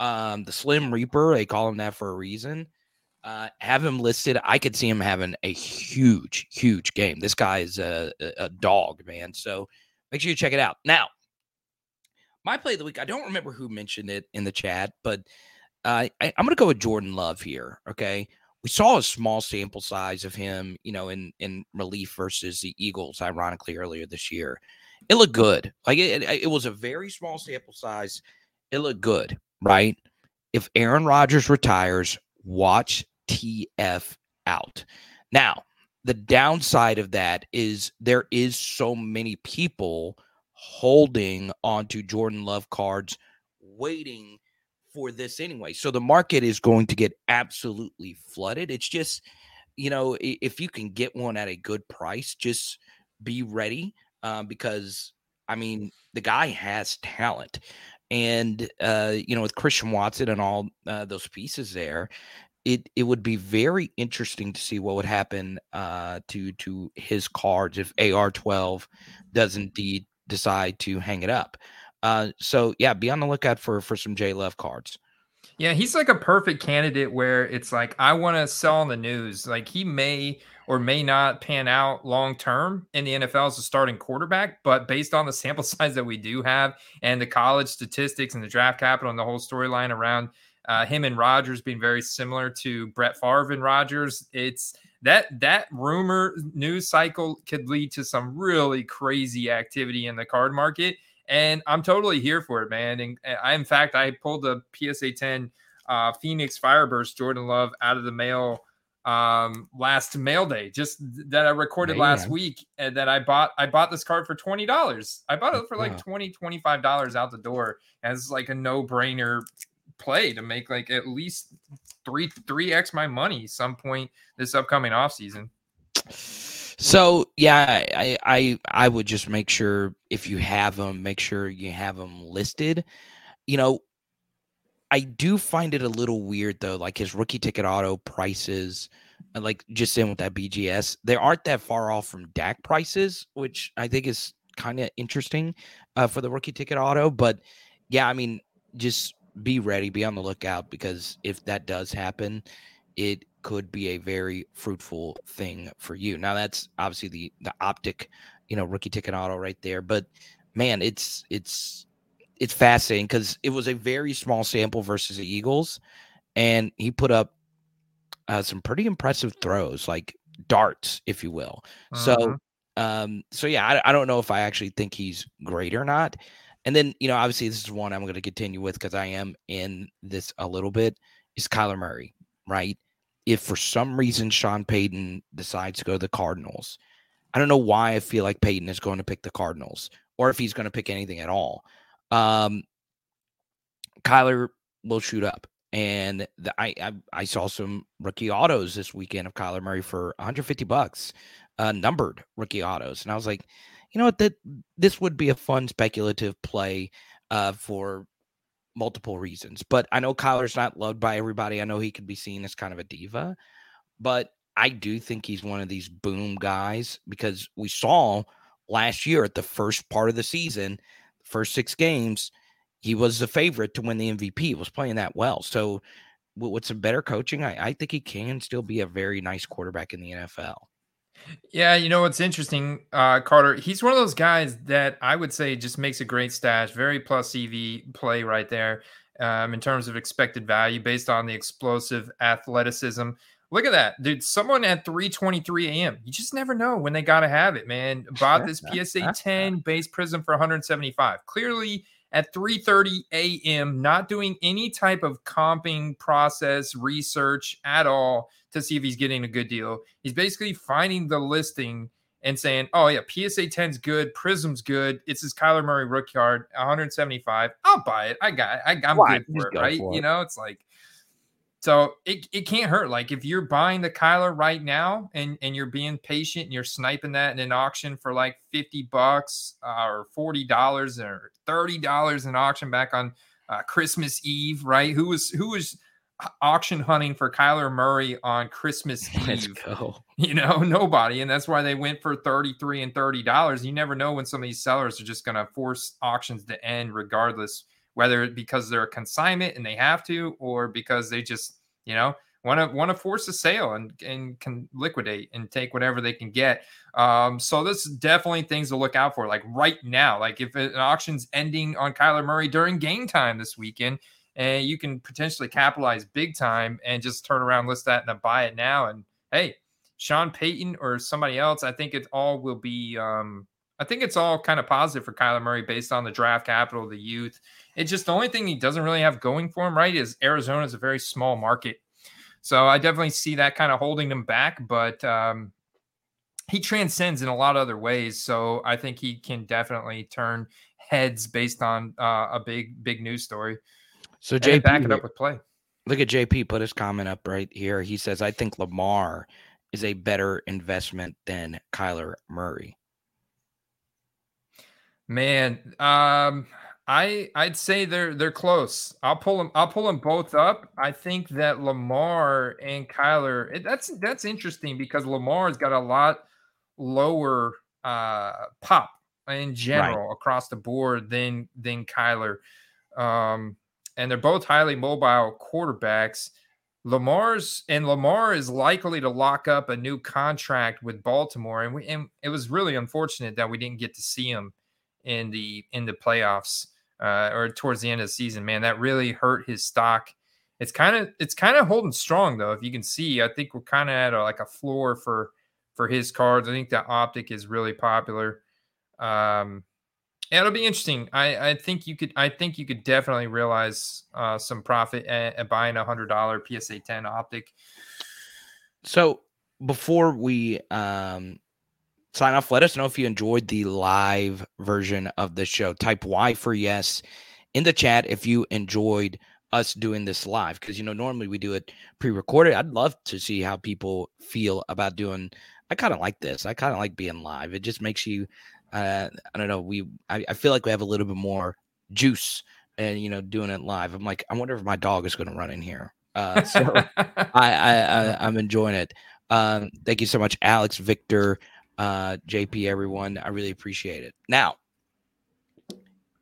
Um, the Slim Reaper, they call him that for a reason. Uh, have him listed. I could see him having a huge, huge game. This guy is a, a dog, man. So make sure you check it out. Now, my play of the week. I don't remember who mentioned it in the chat, but uh, I, I'm going to go with Jordan Love here. Okay, we saw a small sample size of him, you know, in in relief versus the Eagles, ironically earlier this year. It looked good. Like it, it was a very small sample size. It looked good, right? If Aaron Rodgers retires, watch TF out. Now, the downside of that is there is so many people holding onto Jordan Love cards, waiting for this anyway. So the market is going to get absolutely flooded. It's just, you know, if you can get one at a good price, just be ready uh, because, I mean, the guy has talent. And, uh, you know, with Christian Watson and all uh, those pieces there, it it would be very interesting to see what would happen uh, to to his cards if AR12 does indeed decide to hang it up. Uh, so yeah, be on the lookout for for some J Love cards. Yeah, he's like a perfect candidate where it's like I want to sell on the news. Like he may or may not pan out long term in the NFL as a starting quarterback, but based on the sample size that we do have and the college statistics and the draft capital and the whole storyline around uh, him and Rodgers being very similar to Brett Favre and Rodgers. It's that that rumor news cycle could lead to some really crazy activity in the card market, and I'm totally here for it, man. And I, in fact, I pulled the PSA 10 uh, Phoenix Fireburst Jordan Love out of the mail um last mail day just that i recorded last week and that i bought i bought this card for $20 i bought it for like 20 25 dollars out the door as like a no-brainer play to make like at least three three x my money some point this upcoming off season. So yeah, I, I I would just make sure if you have them, make sure you have them listed. You know, I do find it a little weird though, like his rookie ticket auto prices, uh, like just in with that BGS, they aren't that far off from Dak prices, which I think is kind of interesting uh, for the rookie ticket auto. But yeah, I mean, just be ready, be on the lookout because if that does happen, it could be a very fruitful thing for you. Now that's obviously the the optic, you know, rookie ticket auto right there, but man, it's it's it's fascinating because it was a very small sample versus the Eagles, and he put up uh, some pretty impressive throws, like darts, if you will. Uh-huh. So, um, so yeah, I, I don't know if I actually think he's great or not. And then, you know, obviously this is one I'm going to continue with because I am in this a little bit is Kyler Murray, right? If for some reason Sean Payton decides to go to the Cardinals, I don't know why I feel like Payton is going to pick the Cardinals or if he's going to pick anything at all. Um, Kyler will shoot up. And the, I, I, I saw some rookie autos this weekend of Kyler Murray for 150 bucks, uh, numbered rookie autos, and I was like, you know what that this would be a fun speculative play uh, for multiple reasons. But I know Kyler's not loved by everybody. I know he could be seen as kind of a diva, but I do think he's one of these boom guys because we saw last year at the first part of the season, first six games, he was the favorite to win the MVP. He was playing that well. So with some better coaching, I, I think he can still be a very nice quarterback in the NFL. Yeah, you know what's interesting, uh, Carter? He's one of those guys that I would say just makes a great stash, very plus EV play right there um, in terms of expected value based on the explosive athleticism. Look at that, dude! Someone at 3:23 a.m. You just never know when they gotta have it, man. Bought this PSA 10 base prism for 175. Clearly, at 3:30 a.m., not doing any type of comping process research at all to see if he's getting a good deal. He's basically finding the listing and saying, "Oh yeah, PSA 10's good, Prism's good. It's his Kyler Murray rookie card, 175. I'll buy it. I got it. I, am good for it, right? For it. You know, it's like." So it, it can't hurt. Like if you're buying the Kyler right now and, and you're being patient and you're sniping that in an auction for like 50 bucks uh, or $40 or $30 in auction back on uh, Christmas Eve, right? Who was who was auction hunting for Kyler Murray on Christmas Let's Eve? Go. You know, nobody. And that's why they went for 33 and $30. You never know when some of these sellers are just going to force auctions to end regardless whether because they're a consignment and they have to, or because they just, you know, want to want to force a sale and and can liquidate and take whatever they can get. Um, so this is definitely things to look out for. Like right now, like if an auction's ending on Kyler Murray during game time this weekend, and you can potentially capitalize big time and just turn around, list that, and buy it now. And hey, Sean Payton or somebody else, I think it all will be. Um, I think it's all kind of positive for Kyler Murray based on the draft capital, the youth. It's just the only thing he doesn't really have going for him, right? Is Arizona is a very small market so I definitely see that kind of holding him back, but um, he transcends in a lot of other ways. So I think he can definitely turn heads based on uh, a big, big news story. So JP, back it up with play. Look at JP put his comment up right here. He says, I think Lamar is a better investment than Kyler Murray. Man, um, I I'd say they're they're close. I'll pull them. I'll pull them both up. I think that Lamar and Kyler. It, that's that's interesting because Lamar's got a lot lower uh, pop in general right. across the board than than Kyler. Um, and they're both highly mobile quarterbacks. Lamar's and Lamar is likely to lock up a new contract with Baltimore, and we and it was really unfortunate that we didn't get to see him in the in the playoffs uh, or towards the end of the season, man, that really hurt his stock. It's kind of it's kind of holding strong though. If you can see, I think we're kind of at a, like a floor for for his cards. I think that optic is really popular. Um, it'll be interesting. I, I think you could I think you could definitely realize uh, some profit at, at buying a hundred dollar PSA ten optic. So before we um, sign off. Let us know if you enjoyed the live version of the show. Type Y for yes in the chat if you enjoyed us doing this live because you know normally we do it pre-recorded. I'd love to see how people feel about doing. I kind of like this. I kind of like being live. It just makes you. Uh, I don't know. We I, I feel like we have a little bit more juice and you know doing it live. I'm like I wonder if my dog is going to run in here. Uh, so I, I, I I'm enjoying it. Um, thank you so much, Alex, Victor, uh, JP, everyone. I really appreciate it. Now,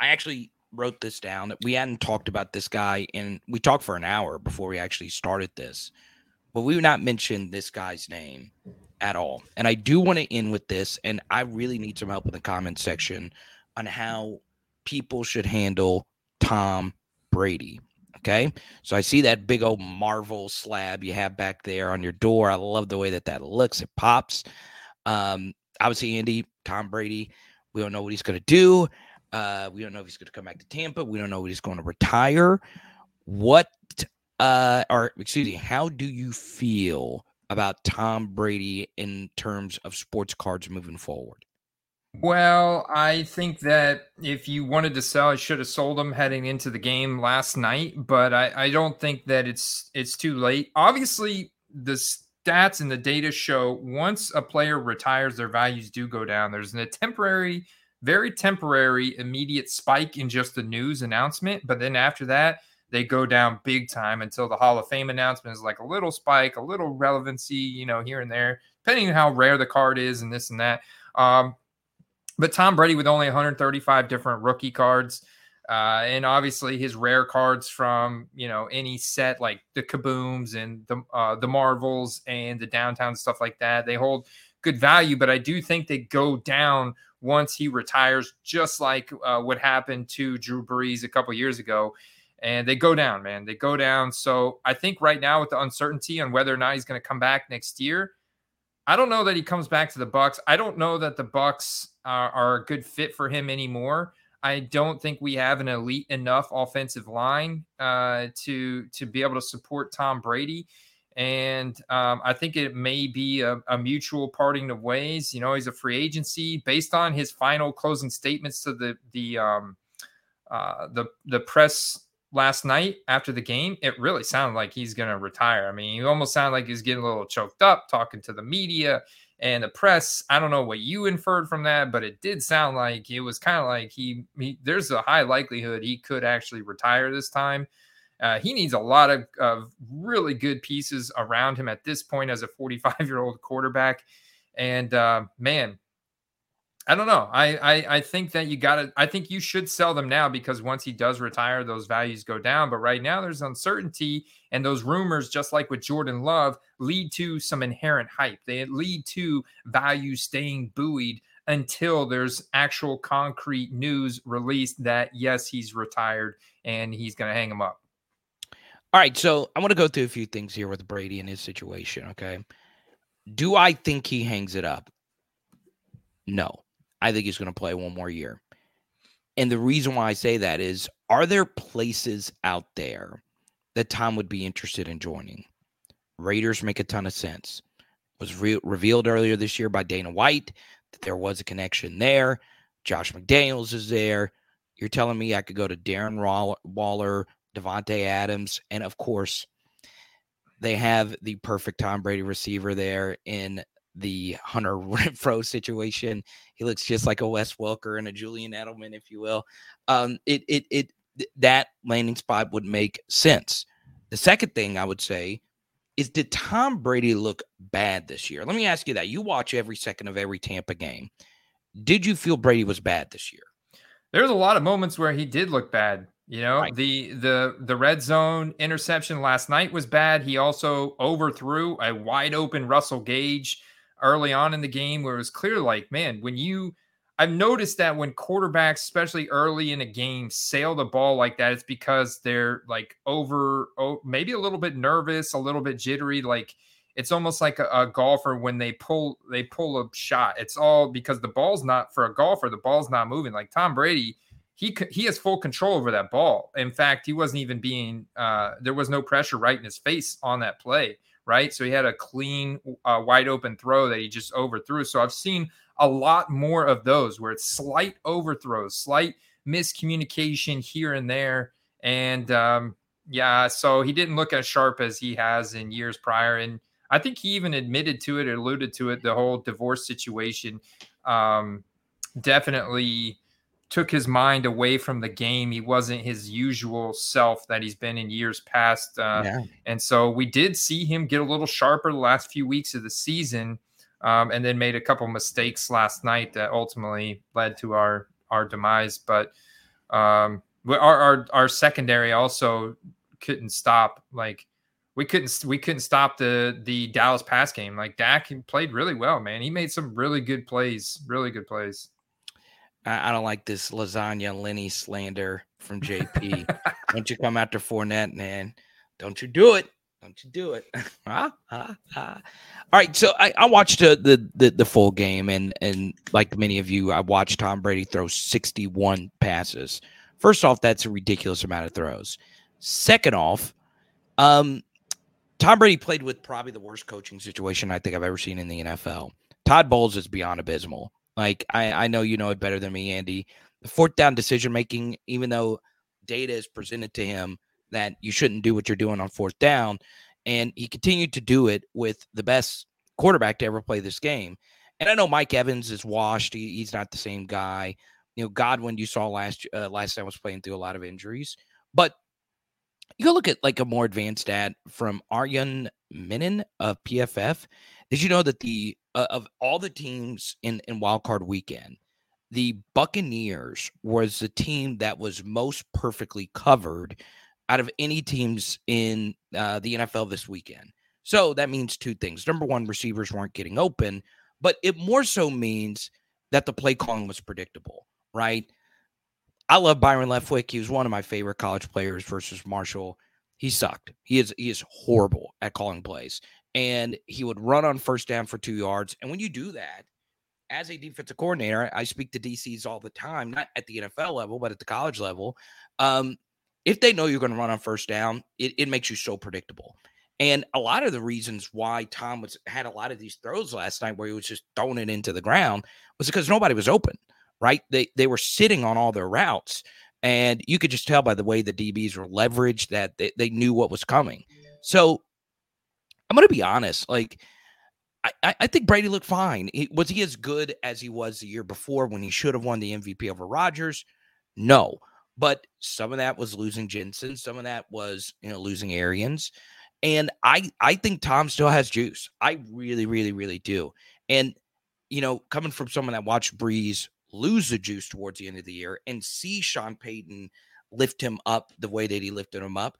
I actually wrote this down. We hadn't talked about this guy, and we talked for an hour before we actually started this, but we've not mentioned this guy's name at all. And I do want to end with this, and I really need some help in the comment section on how people should handle Tom Brady. Okay. So I see that big old Marvel slab you have back there on your door. I love the way that that looks. It pops. Um, obviously, Andy, Tom Brady, we don't know what he's going to do. Uh, we don't know if he's going to come back to Tampa. We don't know if he's going to retire. What, uh, or excuse me, how do you feel about Tom Brady in terms of sports cards moving forward? Well, I think that if you wanted to sell, I should have sold them heading into the game last night. But I, I don't think that it's it's too late. Obviously, this stats and the data show once a player retires, their values do go down. There's a temporary, very temporary, immediate spike in just the news announcement. But then after that, they go down big time until the Hall of Fame announcement is like a little spike, a little relevancy, you know, here and there, depending on how rare the card is and this and that. Um, but Tom Brady with only 135 different rookie cards. Uh, and obviously his rare cards from you know any set like the kabooms and the uh, the marvels and the downtown stuff like that they hold good value but i do think they go down once he retires just like uh, what happened to drew brees a couple years ago. And they go down man. They go down. So i think right now with the uncertainty on whether or not he's going to come back next year i don't know that he comes back to the bucks. I don't know that the bucks are, are a good fit for him anymore I don't think we have an elite enough offensive line uh, to to be able to support Tom Brady. And um, I think it may be a, a, mutual parting of ways. You know, he's a free agency based on his final closing statements to the the um, uh, the the press last night after the game. It really sounded like he's going to retire. I mean, he almost sounded like he's getting a little choked up talking to the media and the press. I don't know what you inferred from that, but it did sound like it was kind of like he, he, There's a high likelihood he could actually retire this time. Uh, he needs a lot of, of really good pieces around him at this point as a 45 year old quarterback. And uh, man, I don't know. I, I I think that you got to. I think you should sell them now because once he does retire, those values go down. But right now, there's uncertainty, and those rumors, just like with Jordan Love, lead to some inherent hype. They lead to values staying buoyed until there's actual concrete news released that yes, he's retired and he's going to hang him up. All right, so I want to go through a few things here with Brady and his situation. Okay, do I think he hangs it up? No. I think he's going to play one more year. And the reason why I say that is are there places out there that Tom would be interested in joining? Raiders make a ton of sense. Was re- revealed earlier this year by Dana White that there was a connection there. Josh McDaniels is there. You're telling me I could go to Darren Waller, Davante Adams, and of course, they have the perfect Tom Brady receiver there in the Hunter Renfrow situation. He looks just like a Wes Welker and a Julian Edelman, if you will. Um, it it it that landing spot would make sense. The second thing I would say is did Tom Brady look bad this year? Let me ask you that. You watch every second of every Tampa game. Did you feel Brady was bad this year? There's a lot of moments where he did look bad. You know, right. the the the red zone interception last night was bad. He also overthrew a wide open Russell Gage early on in the game where it was clear like, man, when you I've noticed that when quarterbacks, especially early in a game, sail the ball like that, it's because they're like over, oh, maybe a little bit nervous, a little bit jittery. Like it's almost like a, a, golfer when they pull they pull a shot. It's all because the ball's not for a golfer. The ball's not moving. Like Tom Brady, he he has full control over that ball. In fact, he wasn't even being. Uh, there was no pressure right in his face on that play right? So he had a clean, uh, wide open throw that he just overthrew. So I've seen a lot more of those where it's slight overthrows, slight miscommunication here and there. And um, yeah, so he didn't look as sharp as he has in years prior. And I think he even admitted to it, alluded to it, the whole divorce situation. Um, definitely took his mind away from the game. He wasn't his usual self that he's been in years past. Uh, yeah. And so we did see him get a little sharper the last few weeks of the season, um, and then made a couple mistakes last night that ultimately led to our our demise. But um, our, our our secondary also couldn't stop like we couldn't we couldn't stop the the Dallas pass game. Like Dak played really well, man. He made some really good plays, really good plays. I, I don't like this lasagna Lenny slander from JP. don't you come after Fournette, man? Don't you do it? Don't you do it? ah, ah, ah. All right, so I, I watched uh, the, the the full game, and and like many of you, I watched Tom Brady throw 61 passes. First off, that's a ridiculous amount of throws. Second off, um, Tom Brady played with probably the worst coaching situation I think I've ever seen in the NFL. Todd Bowles is beyond abysmal. Like I, I know you know it better than me, Andy. The fourth down decision making, even though data is presented to him that you shouldn't do what you're doing on fourth down, and he continued to do it with the best quarterback to ever play this game. And I know Mike Evans is washed; he, he's not the same guy. You know, Godwin you saw last uh, last time was playing through a lot of injuries, but you look at like a more advanced stat from Arjun Menon of PFF. Did you know that the uh, of all the teams in in Wild Card Weekend, the Buccaneers was the team that was most perfectly covered out of any teams in uh, the NFL this weekend. So that means two things. Number one, receivers weren't getting open, but it more so means that the play calling was predictable, right? I love Byron Leftwich. He was one of my favorite college players versus Marshall. He sucked. He is he is horrible at calling plays and he would run on first down for two yards. And when you do that, as a defensive coordinator, I speak to DCs all the time, not at the NFL level, but at the college level. Um, if they know you're going to run on first down, it, it makes you so predictable. And a lot of the reasons why Tom was had a lot of these throws last night where he was just throwing it into the ground was because nobody was open, right? They they were sitting on all their routes. And you could just tell by the way the DBs were leveraged that they, they knew what was coming. So I'm going to be honest. Like, I, I think Brady looked fine. He, was he as good as he was the year before when he should have won the MVP over Rodgers? No. But some of that was losing Jensen. Some of that was, you know, losing Arians. And I I think Tom still has juice. I really, really, really do. And you know, coming from someone that watched Brees lose the juice towards the end of the year and see Sean Payton lift him up the way that he lifted him up,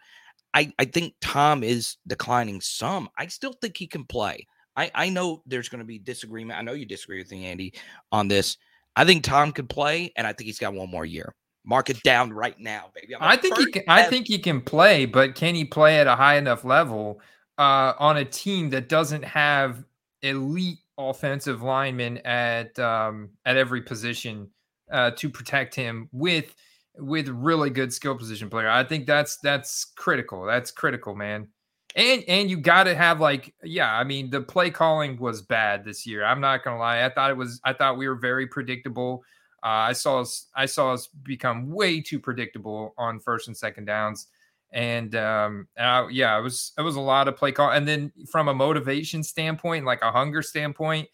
I, I think Tom is declining some. I still think he can play. I, I know there's going to be disagreement. I know you disagree with me, Andy, on this. I think Tom can play, and I think he's got one more year. Mark it down right now, baby. I think he can, I think he can play, but can he play at a high enough level uh, on a team that doesn't have elite offensive linemen at um, at every position uh, to protect him with with really good skill position player. I think that's that's critical. That's critical, man. And and you got to have like yeah, I mean the play calling was bad this year. I'm not going to lie. I thought it was I thought we were very predictable. Uh, I saw us I saw us become way too predictable on first and second downs. And um and I, yeah, it was it was a lot of play call and then from a motivation standpoint, like a hunger standpoint,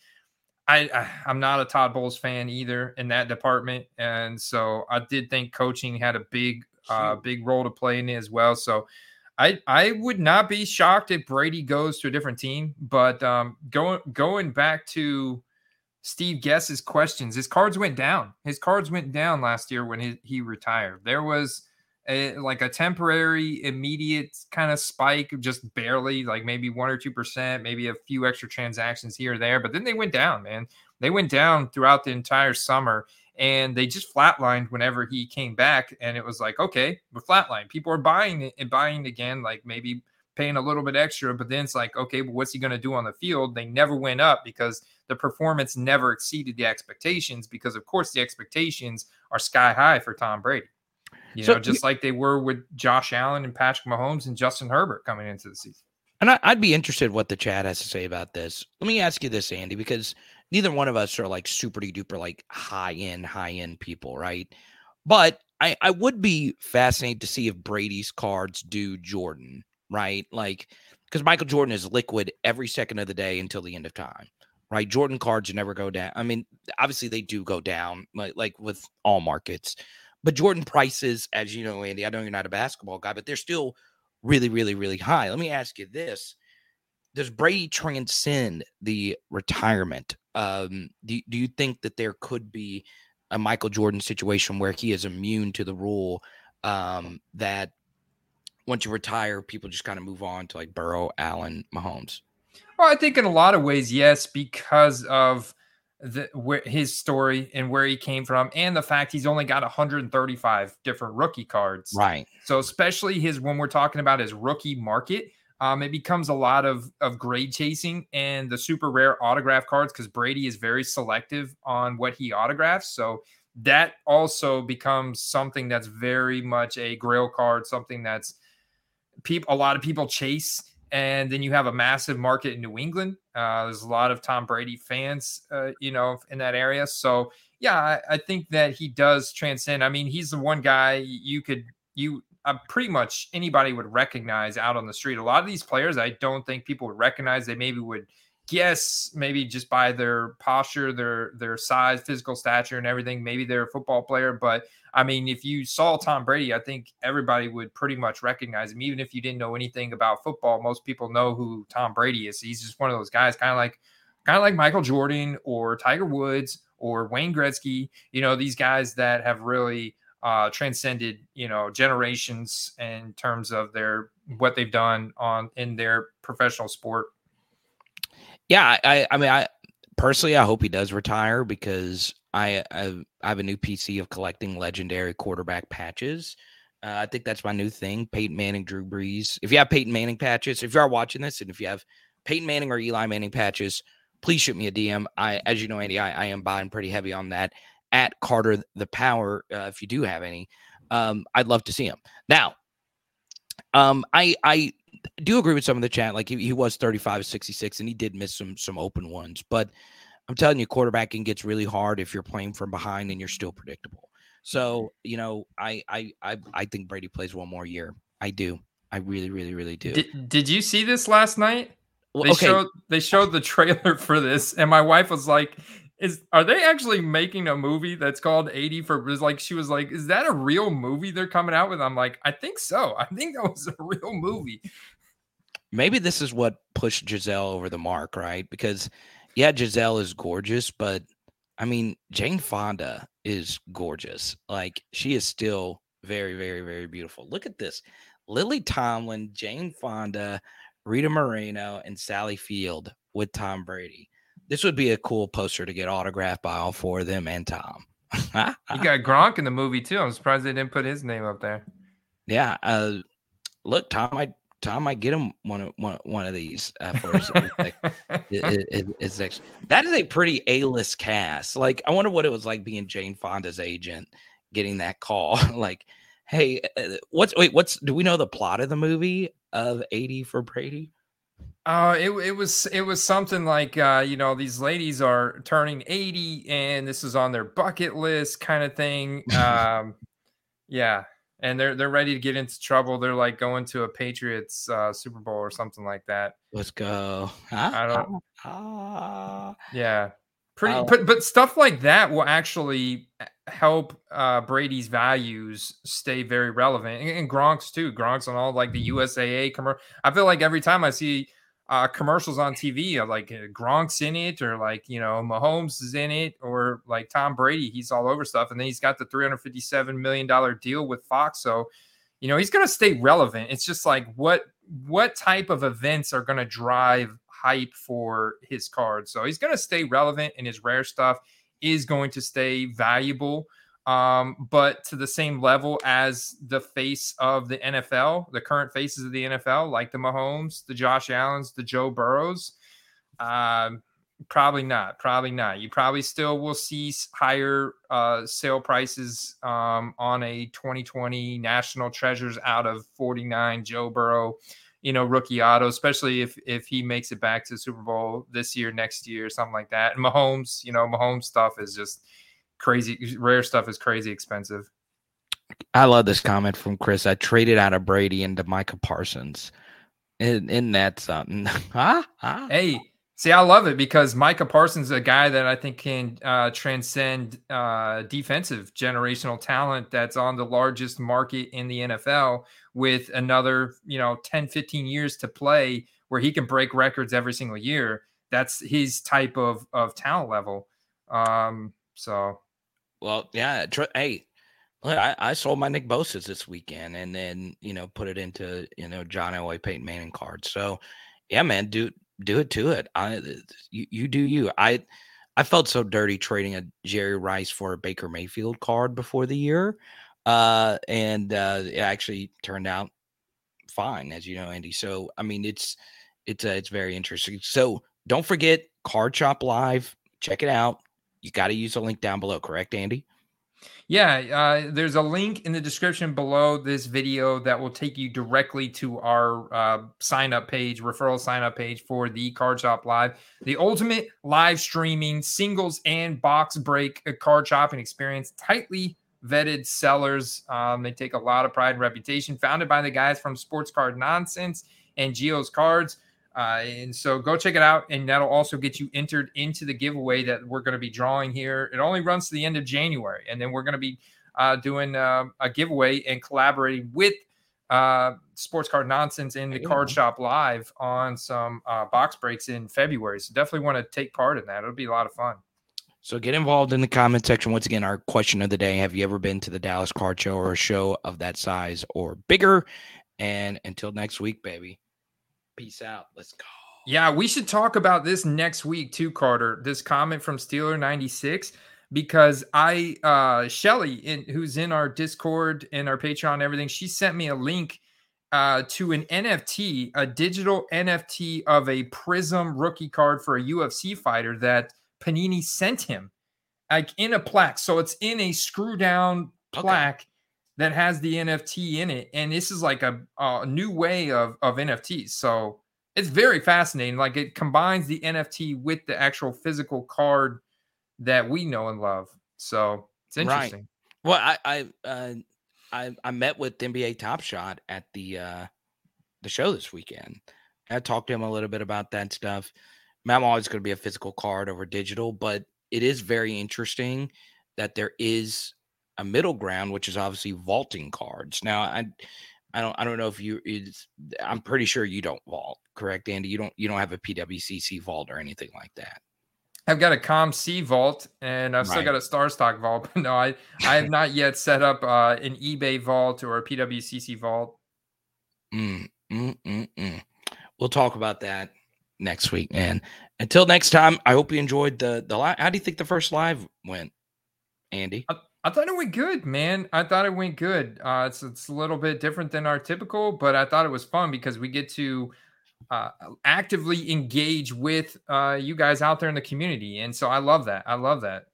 I, I am not a Todd Bowles fan either in that department, and so I did think coaching had a big uh, big role to play in it as well. So I I would not be shocked if Brady goes to a different team, but um, going going back to Steve Guess's questions, his cards went down. His cards went down last year when he, he retired. There was a, like a temporary, immediate kind of spike, just barely, like maybe one or two percent, maybe a few extra transactions here or there. But then they went down, man. They went down throughout the entire summer, and they just flatlined whenever he came back. And it was like, okay, we're flatlined. People are buying it and buying again, like maybe paying a little bit extra. But then it's like, okay, well, what's he going to do on the field? They never went up because the performance never exceeded the expectations. Because of course, the expectations are sky high for Tom Brady. You so, know, just like they were with Josh Allen and Patrick Mahomes and Justin Herbert coming into the season. And I, would be interested what the chat has to say about this. Let me ask you this, Andy, because neither one of us are like super duper like high end, high end people, right? But I, I would be fascinated to see if Brady's cards do Jordan, right? Like, because Michael Jordan is liquid every second of the day until the end of time, right? Jordan cards never go down. I mean, obviously they do go down, like like with all markets, but Jordan prices, as you know, Andy, I know you're not a basketball guy, but they're still really, really, really high. Let me ask you this. Does Brady transcend the retirement? Um, do, do you think that there could be a Michael Jordan situation where he is immune to the rule um, that once you retire, people just kind of move on to like Burrow, Allen, Mahomes? Well, I think in a lot of ways, yes, because of the, where his story and where he came from, and the fact he's only got 135 different rookie cards. Right. So especially his when we're talking about his rookie market, um, it becomes a lot of of grade chasing and the super rare autograph cards because Brady is very selective on what he autographs. So that also becomes something that's very much a grail card, something that's people a lot of people chase and then you have a massive market in New England. Uh, there's a lot of Tom Brady fans, uh, you know, in that area. So yeah, I, I, think that he does transcend. I mean, he's the one guy you could you uh, pretty much anybody would recognize out on the street. A lot of these players, I don't think people would recognize. They maybe would guess, maybe just by their posture, their their size, physical stature, and everything. Maybe they're a football player, but I mean, if you saw Tom Brady, I think everybody would pretty much recognize him. Even if you didn't know anything about football, most people know who Tom Brady is. He's just one of those guys, kind of like kind of like Michael Jordan or Tiger Woods or Wayne Gretzky, you know, these guys that have really uh, transcended, you know, generations in terms of their what they've done on in their professional sport. Yeah, I, I mean, I personally, I hope he does retire because I, I, I have a new PC of collecting legendary quarterback patches. Uh, I think that's my new thing. Peyton Manning, Drew Brees. If you have Peyton Manning patches, if you are watching this, and if you have Peyton Manning or Eli Manning patches, please shoot me a DM. I, as you know, Andy, I, I am buying pretty heavy on that. At Carter the Power, uh, if you do have any, um, I'd love to see him. Now, um, I I do agree with some of the chat. Like he, he was 35 66 and he did miss some some open ones, but I'm telling you, quarterbacking gets really hard if you're playing from behind and you're still predictable. Mm-hmm. So, you know, I I I, I think Brady plays one more year. I do. I really, really, really do. Did, did you see this last night? Well, they okay. showed they showed the trailer for this, and my wife was like, "Is are they actually making a movie that's called 80 for?" Was like she was like, "Is that a real movie they're coming out with?" I'm like, "I think so. I think that was a real mm-hmm. movie." Maybe this is what pushed Gisele over the mark, right? Because yeah, Gisele is gorgeous, but I mean, Jane Fonda is gorgeous. Like she is still very, very, very beautiful. Look at this. Lily Tomlin, Jane Fonda, Rita Moreno, and Sally Field with Tom Brady. This would be a cool poster to get autographed by all four of them and Tom. you got Gronk in the movie too. I'm surprised they didn't put his name up there. Yeah. Uh, look, Tom might Tom might get him one of one, one of these uh, for his, like, his, his, That is a pretty A list cast. Like, I wonder what it was like being Jane Fonda's agent, getting that call. like, hey, uh, what's wait, what's do we know the plot of the movie of 80 for Brady? Uh, it, it was it was something like uh, you know these ladies are turning 80 and this is on their bucket list kind of thing. Um, yeah, and they're they're ready to get into trouble. They're like going to a Patriots uh, Super Bowl or something like that. Let's go. I don't. Ah. Yeah, pretty. But but stuff like that will actually help uh, Brady's values stay very relevant, and, and Gronk's too. Gronk's on all like the USAA commercial. I feel like every time I see uh, commercials on TV like uh, Gronk's in it, or like you know Mahomes is in it, or like Tom Brady, he's all over stuff, and then he's got the 357 million dollar deal with Fox, so you know he's going to stay relevant. It's just like what what type of events are going to drive hype for his card, so he's going to stay relevant, and his rare stuff is going to stay valuable um, but to the same level as the face of the NFL, the current faces of the NFL, like the Mahomes, the Josh Allens, the Joe Burrows. Um, probably not. Probably not. You probably still will see higher uh, sale prices um, on a 2020 National Treasures out of 49 Joe Burrow, you know, rookie auto, especially if if he makes it back to the Super Bowl this year, next year, something like that. And Mahomes, you know, Mahomes stuff is just crazy rare stuff is crazy expensive. I love this comment from Chris. I traded out of Brady into Micah Parsons. Isn't, isn't that something? huh? huh? Hey, see, I love it because Micah Parsons is a guy that I think can uh, transcend uh, defensive generational talent that's on the largest market in the NFL with another, you know, 10, 15 years to play where he can break records every single year. That's his type of, of talent level. Um, so well, yeah. Tr- hey, I, I sold my Nick Bosa's this weekend, and then you know put it into you know John Elway Peyton Manning cards. So, yeah, man, do do it to it. I you, you do you. I I felt so dirty trading a Jerry Rice for a Baker Mayfield card before the year, uh, and uh, it actually turned out fine, as you know, Andy. So, I mean, it's it's uh, it's very interesting. So, don't forget Card Shop Live. Check it out you got to use the link down below, correct, Andy? Yeah, uh, there's a link in the description below this video that will take you directly to our uh, sign up page, referral sign up page for the Card Shop Live, the ultimate live streaming singles and box break uh, card shopping experience. Tightly vetted sellers. Um, they take a lot of pride and reputation. Founded by the guys from Sports Card Nonsense and Geo's Cards. Uh, and so go check it out, and that'll also get you entered into the giveaway that we're going to be drawing here. It only runs to the end of January, and then we're going to be uh, doing uh, a giveaway and collaborating with uh, Sports Card Nonsense in the Card Shop Live on some uh, box breaks in February. So definitely want to take part in that. It'll be a lot of fun. So get involved in the comment section. Once again, our question of the day: Have you ever been to the Dallas Card Show or a show of that size or bigger? And until next week, baby. Peace out. Let's go. Yeah, we should talk about this next week too, Carter. This comment from Steeler 96 because I uh Shelly in who's in our Discord and our Patreon and everything, she sent me a link uh to an NFT, a digital NFT of a Prizm rookie card for a UFC fighter that Panini sent him. Like in a plaque. So it's in a screw down plaque. Okay that has the NFT in it, and this is like a, a new way of of NFTs. So it's very fascinating. Like it combines the NFT with the actual physical card that we know and love. So it's interesting. Right. Well, I I uh, I I met with NBA Top Shot at the uh the show this weekend. I talked to him a little bit about that stuff. I'm always going to be a physical card over digital, but it is very interesting that there is a middle ground, which is obviously vaulting cards. Now, I, I don't, I don't know if you. It's, I'm pretty sure you don't vault, correct, Andy? You don't, you don't have a PWCC vault or anything like that. I've got a COMC vault and I've right. still got a StarStock vault, but no, I I have not yet set up uh, an eBay vault or a PWCC vault. Mm, mm, mm, mm. We'll talk about that next week, man. Until next time, I hope you enjoyed the the live. How do you think the first live went, Andy? I, I thought it went good, man. I thought it went good. Uh, it's it's a little bit different than our typical, but I thought it was fun because we get to uh, actively engage with uh, you guys out there in the community, and so I love that. I love that.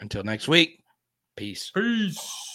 Until next week, peace. Peace.